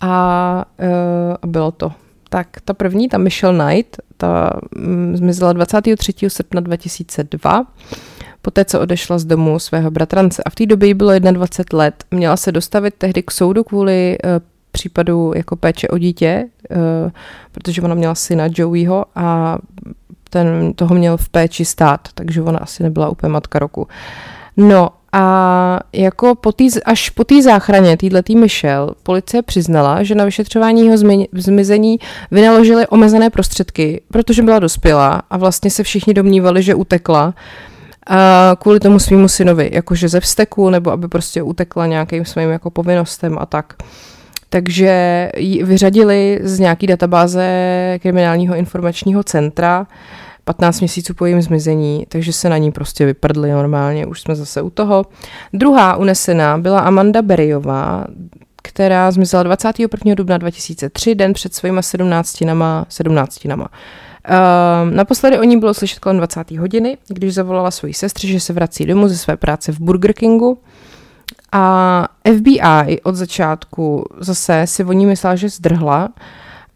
a, uh, a bylo to. Tak ta první, ta Michelle Knight, ta um, zmizela 23. srpna 2002 poté co odešla z domu svého bratrance. A v té době jí bylo 21 let. Měla se dostavit tehdy k soudu kvůli uh, případu jako péče o dítě, uh, protože ona měla syna Joeyho a ten toho měl v péči stát, takže ona asi nebyla úplně matka roku. No a jako po tý, až po té záchraně týhletý Michelle, policie přiznala, že na vyšetřování jeho zmizení vynaložili omezené prostředky, protože byla dospělá a vlastně se všichni domnívali, že utekla a kvůli tomu svýmu synovi, jakože ze vzteku, nebo aby prostě utekla nějakým svým jako povinnostem a tak. Takže ji vyřadili z nějaký databáze kriminálního informačního centra 15 měsíců po jejím zmizení, takže se na ní prostě vyprdli normálně, už jsme zase u toho. Druhá unesená byla Amanda Berryová, která zmizela 21. dubna 2003, den před svýma 17 nama, 17 nama. Uh, naposledy o ní bylo slyšet kolem 20. hodiny, když zavolala svoji sestře, že se vrací domů ze své práce v Burger Kingu. A FBI od začátku zase si o ní myslela, že zdrhla.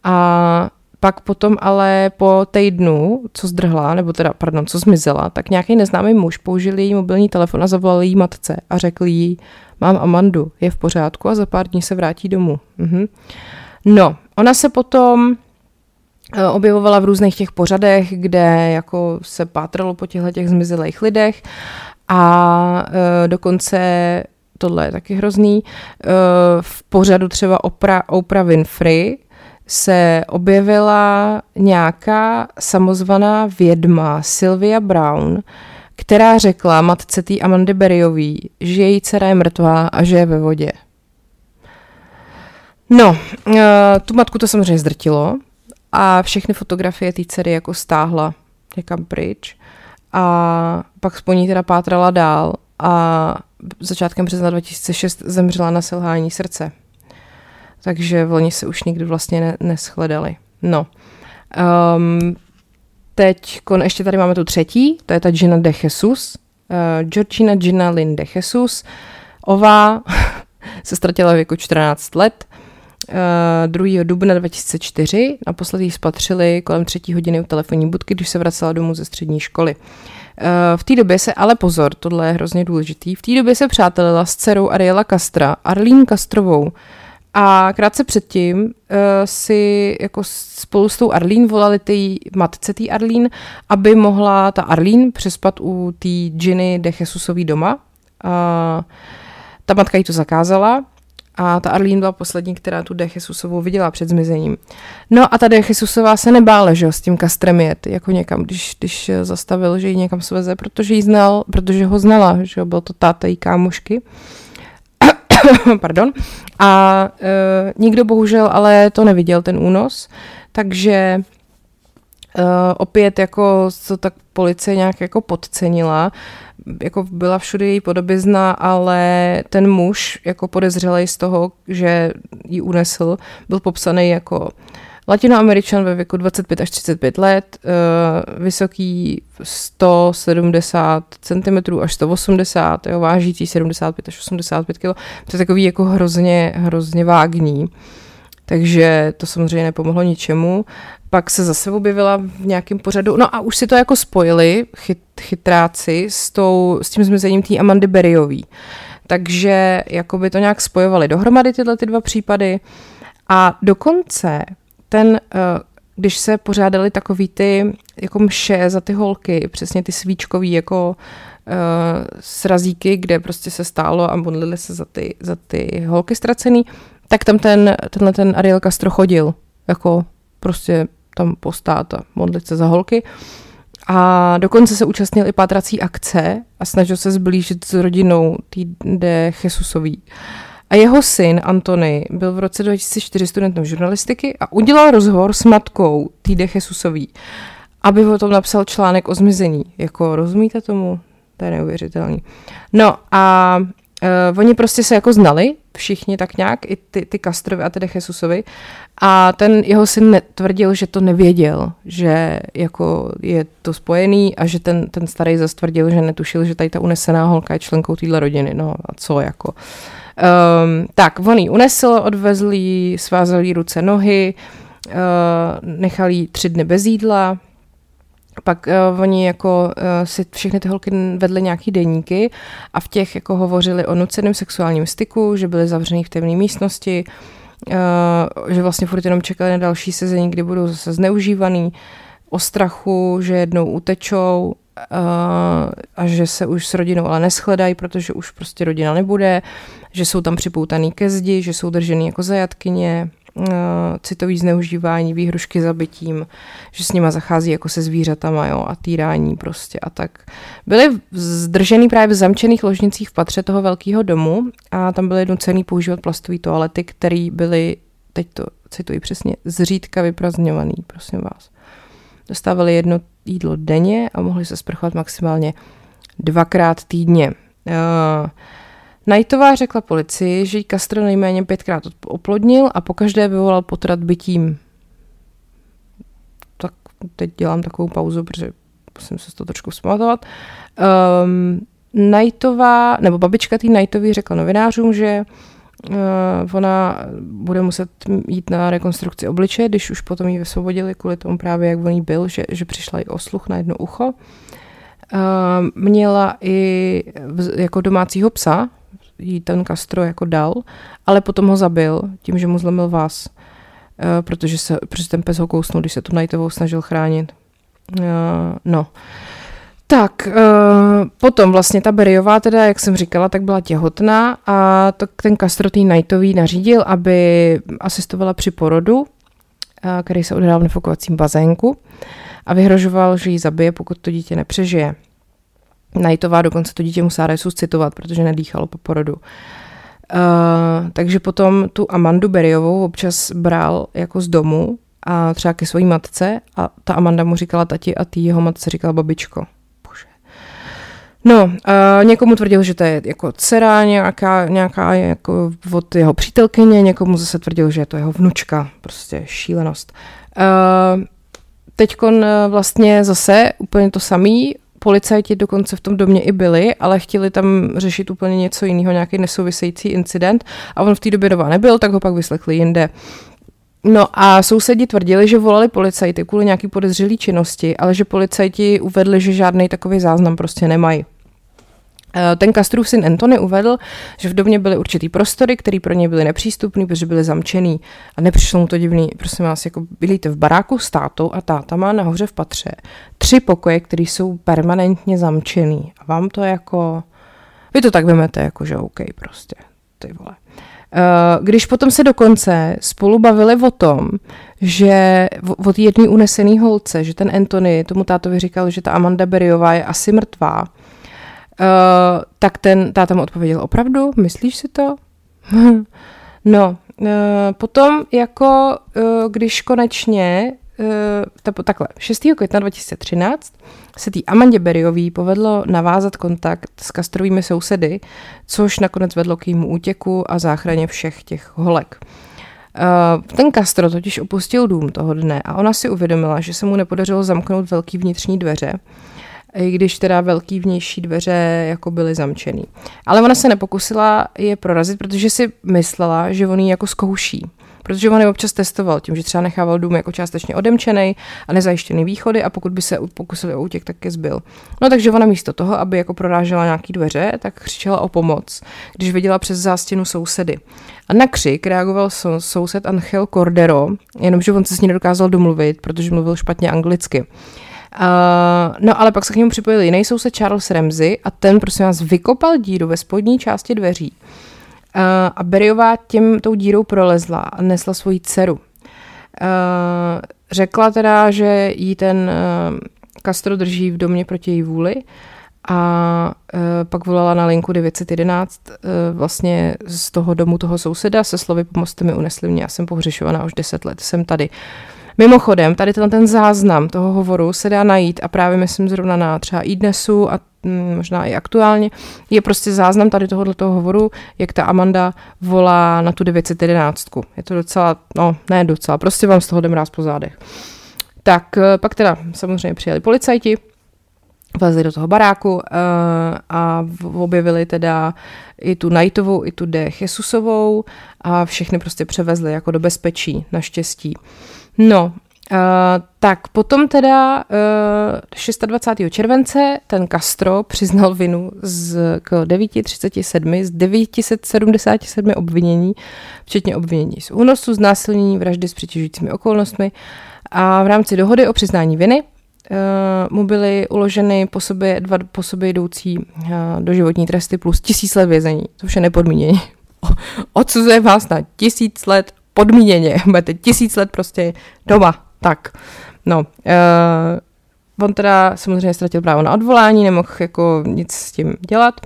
A pak potom ale po týdnu, co zdrhla, nebo teda, pardon, co zmizela, tak nějaký neznámý muž použil její mobilní telefon a zavolal jí matce a řekl jí, mám Amandu, je v pořádku a za pár dní se vrátí domů. Mhm. No, ona se potom objevovala v různých těch pořadech, kde jako se pátralo po těchto těch zmizelých lidech a uh, dokonce tohle je taky hrozný, uh, v pořadu třeba Oprah, Oprah Winfrey se objevila nějaká samozvaná vědma Sylvia Brown, která řekla matce té Amandy Berryový, že její dcera je mrtvá a že je ve vodě. No, tu matku to samozřejmě zdrtilo, a všechny fotografie té dcery jako stáhla někam pryč a pak po ní teda pátrala dál a začátkem března 2006 zemřela na selhání srdce. takže oni se už nikdy vlastně ne, neschledali. No. Um, teď kon, ještě tady máme tu třetí, to je ta Gina de Jesus. Uh, Georgina Gina Lynn de Jesus. Ová se ztratila věku 14 let. Uh, 2. dubna 2004 naposledy spatřili kolem třetí hodiny u telefonní budky, když se vracela domů ze střední školy. Uh, v té době se, ale pozor, tohle je hrozně důležitý, v té době se přátelila s dcerou Ariela Castra, Arlene Castrovou, a krátce předtím uh, si jako spolu s tou Arlín volali ty matce té Arlín, aby mohla ta Arlín přespat u té Ginny de Jesusový doma. Uh, ta matka jí to zakázala a ta Arlín byla poslední, která tu De viděla před zmizením. No a ta De se nebála, že jo, s tím kastrem jet, jako někam, když, když zastavil, že ji někam sveze, protože jí znal, protože ho znala, že jo, byl to táta její kámošky. Pardon. A e, nikdo bohužel ale to neviděl, ten únos, takže Uh, opět jako to tak policie nějak jako podcenila, jako byla všude její podobizna, ale ten muž jako podezřelý z toho, že ji unesl, byl popsaný jako latinoameričan ve věku 25 až 35 let, uh, vysoký 170 cm až 180, jo, vážící 75 až 85 kg. To je takový jako hrozně, hrozně vágní. Takže to samozřejmě nepomohlo ničemu. Pak se zase objevila v nějakém pořadu, no a už si to jako spojili chyt, chytráci s, tou, s tím zmizením té Amandy Berryový. Takže jako by to nějak spojovali dohromady tyhle ty dva případy. A dokonce ten, eh, když se pořádali takový ty jako mše za ty holky, přesně ty svíčkový jako uh, srazíky, kde prostě se stálo a modlili se za ty, za ty holky ztracený, tak tam ten, tenhle ten Ariel Castro chodil, jako prostě tam postát a modlit se za holky. A dokonce se účastnil i pátrací akce a snažil se zblížit s rodinou týde Jesusový. A jeho syn Antony byl v roce 2004 studentem žurnalistiky a udělal rozhovor s matkou týde Jesusový, aby o tom napsal článek o zmizení. Jako rozumíte tomu? To je neuvěřitelný. No a Uh, oni prostě se jako znali, všichni tak nějak, i ty, ty Castrovi a tedy Jesusovi. A ten jeho syn tvrdil, že to nevěděl, že jako je to spojený a že ten, ten starý zase tvrdil, že netušil, že tady ta unesená holka je členkou téhle rodiny. No a co jako. Um, tak, on ji unesl, odvezl jí, svázal jí ruce, nohy, uh, nechal jí tři dny bez jídla, pak uh, oni jako uh, si všechny ty holky vedly nějaký deníky a v těch jako hovořili o nuceném sexuálním styku, že byly zavřený v temné místnosti, uh, že vlastně furt jenom čekali na další sezení, kdy budou zase zneužívaný, o strachu, že jednou utečou uh, a že se už s rodinou ale neschledají, protože už prostě rodina nebude, že jsou tam připoutaný ke zdi, že jsou držený jako zajatkyně, citový zneužívání, výhrušky zabitím, že s nima zachází jako se zvířatama jo, a týrání prostě a tak. Byli zdržený právě v zamčených ložnicích v patře toho velkého domu a tam byly nucený používat plastové toalety, které byly, teď to cituji přesně, zřídka vyprazňovaný, prosím vás. Dostávali jedno jídlo denně a mohli se sprchovat maximálně dvakrát týdně. Uh, Knightová řekla policii, že jí Castro nejméně pětkrát oplodnil a pokaždé vyvolal potrat bytím. Tak teď dělám takovou pauzu, protože musím se to trošku vzpamatovat. Um, Knightová, nebo babička té Knightový řekla novinářům, že uh, ona bude muset jít na rekonstrukci obličeje, když už potom ji vysvobodili kvůli tomu právě, jak on byl, že, že přišla i osluch na jedno ucho. Uh, měla i jako domácího psa, jí ten Castro jako dal, ale potom ho zabil tím, že mu zlomil vás, uh, protože, se, protože ten pes ho kousnul, když se tu Nightovou snažil chránit. Uh, no. Tak, uh, potom vlastně ta Beriová teda, jak jsem říkala, tak byla těhotná a to ten Castro tý Knightový nařídil, aby asistovala při porodu, který se odehrál v nefokovacím bazénku a vyhrožoval, že ji zabije, pokud to dítě nepřežije. Nightová dokonce to dítě musela resuscitovat, protože nedýchalo po porodu. Uh, takže potom tu Amandu Beriovou občas bral jako z domu a třeba ke své matce a ta Amanda mu říkala tati a ty jeho matce říkala babičko. Bože. No, uh, někomu tvrdil, že to je jako dcera nějaká, nějaká jako od jeho přítelkyně, někomu zase tvrdil, že je to jeho vnučka, prostě šílenost. Uh, Teď vlastně zase úplně to samý, policajti dokonce v tom domě i byli, ale chtěli tam řešit úplně něco jiného, nějaký nesouvisející incident a on v té době doma nebyl, tak ho pak vyslechli jinde. No a sousedi tvrdili, že volali policajty kvůli nějaký podezřelý činnosti, ale že policajti uvedli, že žádný takový záznam prostě nemají. Eh, ten Kastrův syn Antony uvedl, že v domě byly určitý prostory, které pro ně byly nepřístupné, protože byly zamčený. A nepřišlo mu to divný. Prosím vás, jako bydlíte v baráku s tátou a táta má nahoře v patře tři pokoje, které jsou permanentně zamčený. A vám to jako... Vy to tak vymete, jako že OK prostě. Ty vole. Eh, když potom se dokonce spolu bavili o tom, že od jedné unesený holce, že ten Anthony tomu tátovi říkal, že ta Amanda Beriová je asi mrtvá, Uh, tak ten táta mu odpověděl, opravdu? Myslíš si to? no, uh, potom jako, uh, když konečně, uh, takhle, 6. května 2013 se tý Amandě Beriový povedlo navázat kontakt s kastrovými sousedy, což nakonec vedlo k jejímu útěku a záchraně všech těch holek. Ten Castro totiž opustil dům toho dne a ona si uvědomila, že se mu nepodařilo zamknout velký vnitřní dveře i když teda velký vnější dveře jako byly zamčený. Ale ona se nepokusila je prorazit, protože si myslela, že on ji jako zkouší. Protože on je občas testoval tím, že třeba nechával dům jako částečně odemčený a nezajištěný východy a pokud by se pokusili o útěk, tak je zbyl. No takže ona místo toho, aby jako prorážela nějaký dveře, tak křičela o pomoc, když viděla přes zástěnu sousedy. A na křik reagoval soused Angel Cordero, jenomže on se s ní nedokázal domluvit, protože mluvil špatně anglicky. Uh, no ale pak se k němu připojil jiný soused Charles Ramsey a ten prosím vás vykopal díru ve spodní části dveří. Uh, a Beriová tím tou dírou prolezla a nesla svoji dceru. Uh, řekla teda, že jí ten uh, Castro drží v domě proti její vůli a uh, pak volala na linku 911 uh, vlastně z toho domu toho souseda se slovy pomozte mi unesli mě, já jsem pohřešovaná už 10 let, jsem tady. Uh, Mimochodem, tady ten, ten záznam toho hovoru se dá najít a právě myslím zrovna na třeba iDnesu a mm, možná i aktuálně, je prostě záznam tady tohohle toho hovoru, jak ta Amanda volá na tu 911. Je to docela, no ne docela, prostě vám z toho jdem ráz po zádech. Tak eh, pak teda samozřejmě přijeli policajti, vlezli do toho baráku uh, a objevili teda i tu Nightovou, i tu De Jesusovou a všechny prostě převezli jako do bezpečí, naštěstí. No, Uh, tak potom teda uh, 26. července ten Castro přiznal vinu z, k 937 z 977 obvinění, včetně obvinění z únosu, znásilnění, vraždy s přitěžujícími okolnostmi a v rámci dohody o přiznání viny uh, mu byly uloženy po sobě dva po sobě jdoucí uh, doživotní tresty plus tisíc let vězení, což je nepodmínění. Odsuzuje vás na tisíc let podmíněně, budete tisíc let prostě doma, tak. No, uh, on teda samozřejmě ztratil právo na odvolání, nemohl jako nic s tím dělat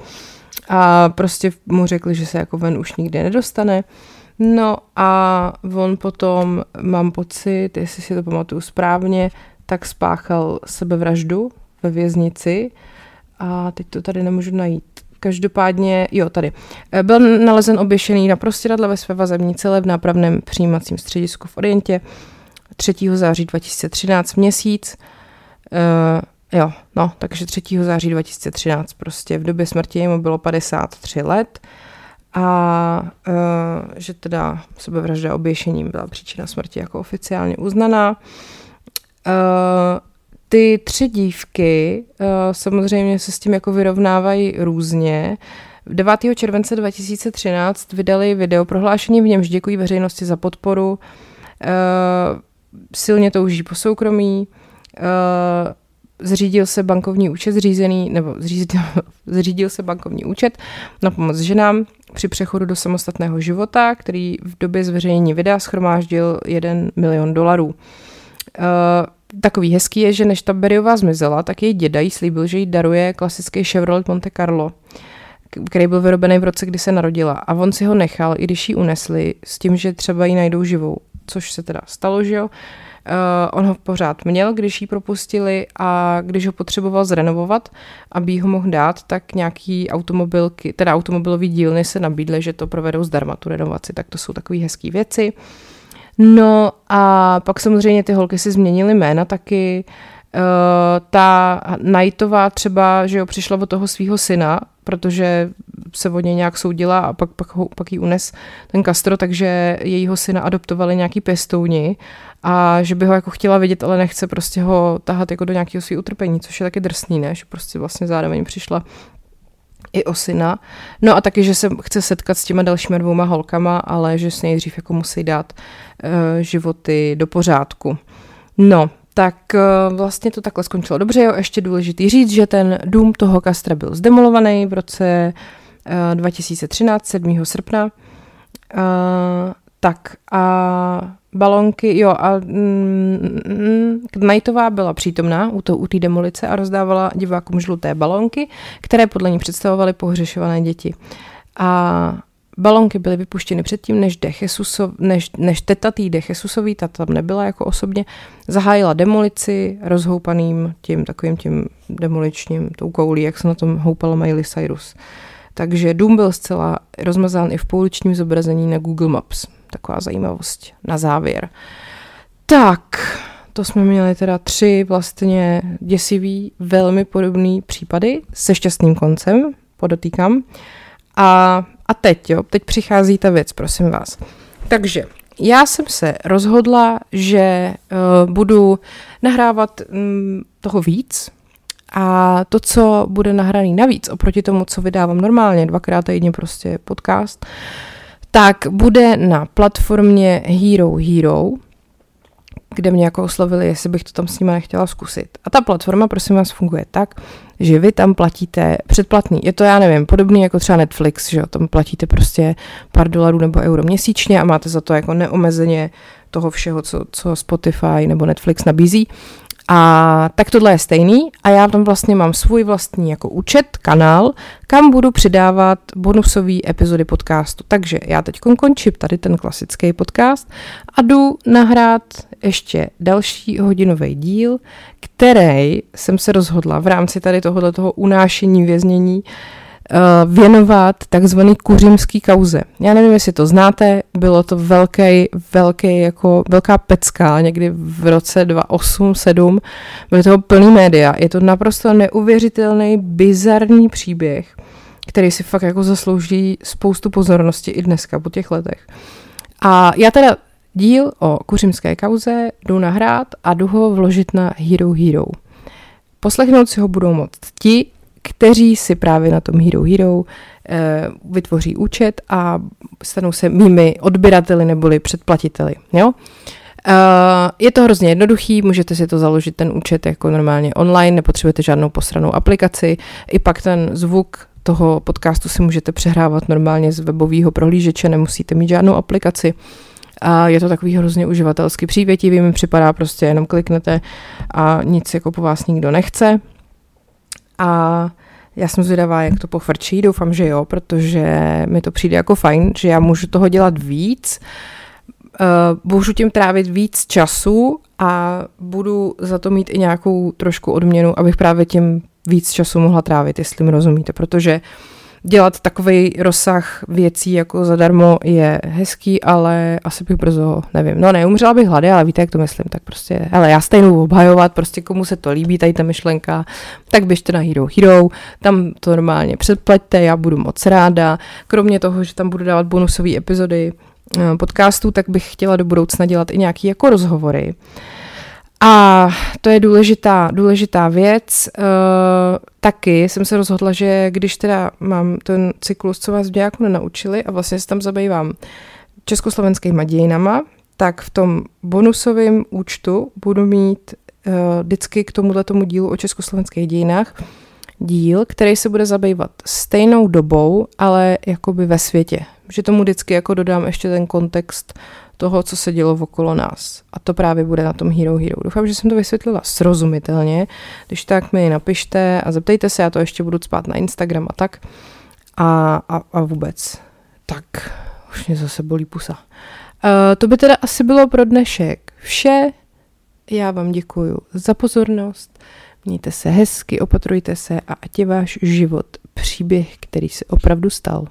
a prostě mu řekli, že se jako ven už nikdy nedostane. No a on potom, mám pocit, jestli si to pamatuju správně, tak spáchal sebevraždu ve věznici a teď to tady nemůžu najít. Každopádně, jo, tady. Eh, byl nalezen oběšený na prostěradle ve své vazební celé v nápravném přijímacím středisku v Orientě 3. září 2013 měsíc. Uh, jo, no, takže 3. září 2013 prostě v době smrti mu bylo 53 let a uh, že teda sebevražda oběšením byla příčina smrti jako oficiálně uznaná. Uh, ty tři dívky uh, samozřejmě se s tím jako vyrovnávají různě. 9. července 2013 vydali video prohlášení, v němž děkují veřejnosti za podporu, uh, silně touží po soukromí, uh, zřídil se bankovní účet zřízený, nebo zřídil, zřídil se bankovní účet na pomoc ženám při přechodu do samostatného života, který v době zveřejnění videa schromáždil 1 milion dolarů. Uh, takový hezký je, že než ta Beriová zmizela, tak její děda jí slíbil, že jí daruje klasický Chevrolet Monte Carlo, který byl vyrobený v roce, kdy se narodila. A on si ho nechal, i když ji unesli, s tím, že třeba ji najdou živou. což se teda stalo, že jo. Uh, on ho pořád měl, když ji propustili a když ho potřeboval zrenovovat, aby ho mohl dát, tak nějaký automobilky, teda automobilový dílny se nabídly, že to provedou zdarma, tu renovaci, tak to jsou takové hezké věci. No a pak samozřejmě ty holky si změnily jména taky, Uh, ta Knightová třeba, že jo, přišla od toho svého syna, protože se od něj nějak soudila a pak, pak, pak jí unes ten Castro, takže jejího syna adoptovali nějaký pěstouni a že by ho jako chtěla vidět, ale nechce prostě ho tahat jako do nějakého svého utrpení, což je taky drsný, ne? Že prostě vlastně zároveň přišla i o syna. No a taky, že se chce setkat s těma dalšíma dvouma holkama, ale že si nejdřív jako musí dát uh, životy do pořádku. No, tak uh, vlastně to takhle skončilo dobře. Jo, ještě důležitý říct, že ten dům toho kastra byl zdemolovaný v roce uh, 2013, 7. srpna. Uh, tak a balonky, jo, a mm, mm, Knightová byla přítomná u té u demolice a rozdávala divákům žluté balonky, které podle ní představovaly pohřešované děti. A balonky byly vypuštěny předtím, než, de Jesusov, než, než teta tý de Jesusový, ta tam nebyla jako osobně, zahájila demolici rozhoupaným tím takovým tím demoličním, tou koulí, jak se na tom houpala Miley Cyrus. Takže dům byl zcela rozmazán i v pouličním zobrazení na Google Maps. Taková zajímavost na závěr. Tak, to jsme měli teda tři vlastně děsivý, velmi podobný případy se šťastným koncem, podotýkám. A, a teď, jo, teď přichází ta věc, prosím vás. Takže já jsem se rozhodla, že uh, budu nahrávat um, toho víc, a to, co bude nahraný navíc oproti tomu, co vydávám normálně, dvakrát týdně prostě podcast, tak bude na platformě Hero Hero, kde mě jako oslovili, jestli bych to tam s nimi nechtěla zkusit. A ta platforma, prosím vás, funguje tak, že vy tam platíte předplatný. Je to, já nevím, podobný jako třeba Netflix, že jo, tam platíte prostě pár dolarů nebo euro měsíčně a máte za to jako neomezeně toho všeho, co, co Spotify nebo Netflix nabízí. A tak tohle je stejný a já tam vlastně mám svůj vlastní jako účet, kanál, kam budu přidávat bonusové epizody podcastu. Takže já teď končím tady ten klasický podcast a jdu nahrát ještě další hodinový díl, který jsem se rozhodla v rámci tady tohoto unášení věznění Eh, věnovat takzvaný kuřimský kauze. Já nevím, jestli to znáte, bylo to velký, velký, jako velká pecka někdy v roce 2008-2007. Byly toho plný média. Je to naprosto neuvěřitelný, bizarní příběh, který si fakt jako zaslouží spoustu pozornosti i dneska po těch letech. A já teda díl o kuřimské kauze jdu nahrát a jdu ho vložit na Hero Hero. Poslechnout si ho budou moct ti, kteří si právě na tom Hero Hero eh, vytvoří účet a stanou se mými odběrateli neboli předplatiteli. Jo? Uh, je to hrozně jednoduchý, můžete si to založit ten účet jako normálně online, nepotřebujete žádnou posranou aplikaci, i pak ten zvuk toho podcastu si můžete přehrávat normálně z webového prohlížeče, nemusíte mít žádnou aplikaci. A je to takový hrozně uživatelsky přívětivý, mi připadá prostě jenom kliknete a nic jako po vás nikdo nechce. A já jsem zvědavá, jak to pofrčí, doufám, že jo, protože mi to přijde jako fajn, že já můžu toho dělat víc, uh, můžu tím trávit víc času a budu za to mít i nějakou trošku odměnu, abych právě tím víc času mohla trávit, jestli mi rozumíte, protože uh, dělat takový rozsah věcí jako zadarmo je hezký, ale asi bych brzo, nevím, no neumřela bych hlady, ale víte, jak to myslím, tak prostě, ale já stejnou obhajovat, prostě komu se to líbí, tady ta myšlenka, tak běžte na Hero Hero, tam to normálně předplaťte, já budu moc ráda, kromě toho, že tam budu dávat bonusové epizody eh, podcastů, tak bych chtěla do budoucna dělat i nějaké jako rozhovory, a to je důležitá, důležitá věc. Uh, taky jsem se rozhodla, že když teda mám ten cyklus, co vás v dějáku nenaučili a vlastně se tam zabývám československými dějinama, tak v tom bonusovém účtu budu mít uh, vždycky k tomuhle tomu dílu o československých dějinách díl, který se bude zabývat stejnou dobou, ale jakoby ve světě. Že tomu vždycky jako dodám ještě ten kontext toho, co se dělo okolo nás. A to právě bude na tom Hero Hero. Doufám, že jsem to vysvětlila srozumitelně. Když tak mi napište a zeptejte se, já to ještě budu spát na Instagram a tak. A, a, a vůbec. Tak, už mě zase bolí pusa. to by teda asi bylo pro dnešek vše. Já vám děkuji za pozornost. Mějte se hezky, opatrujte se a ať je váš život příběh, který se opravdu stal.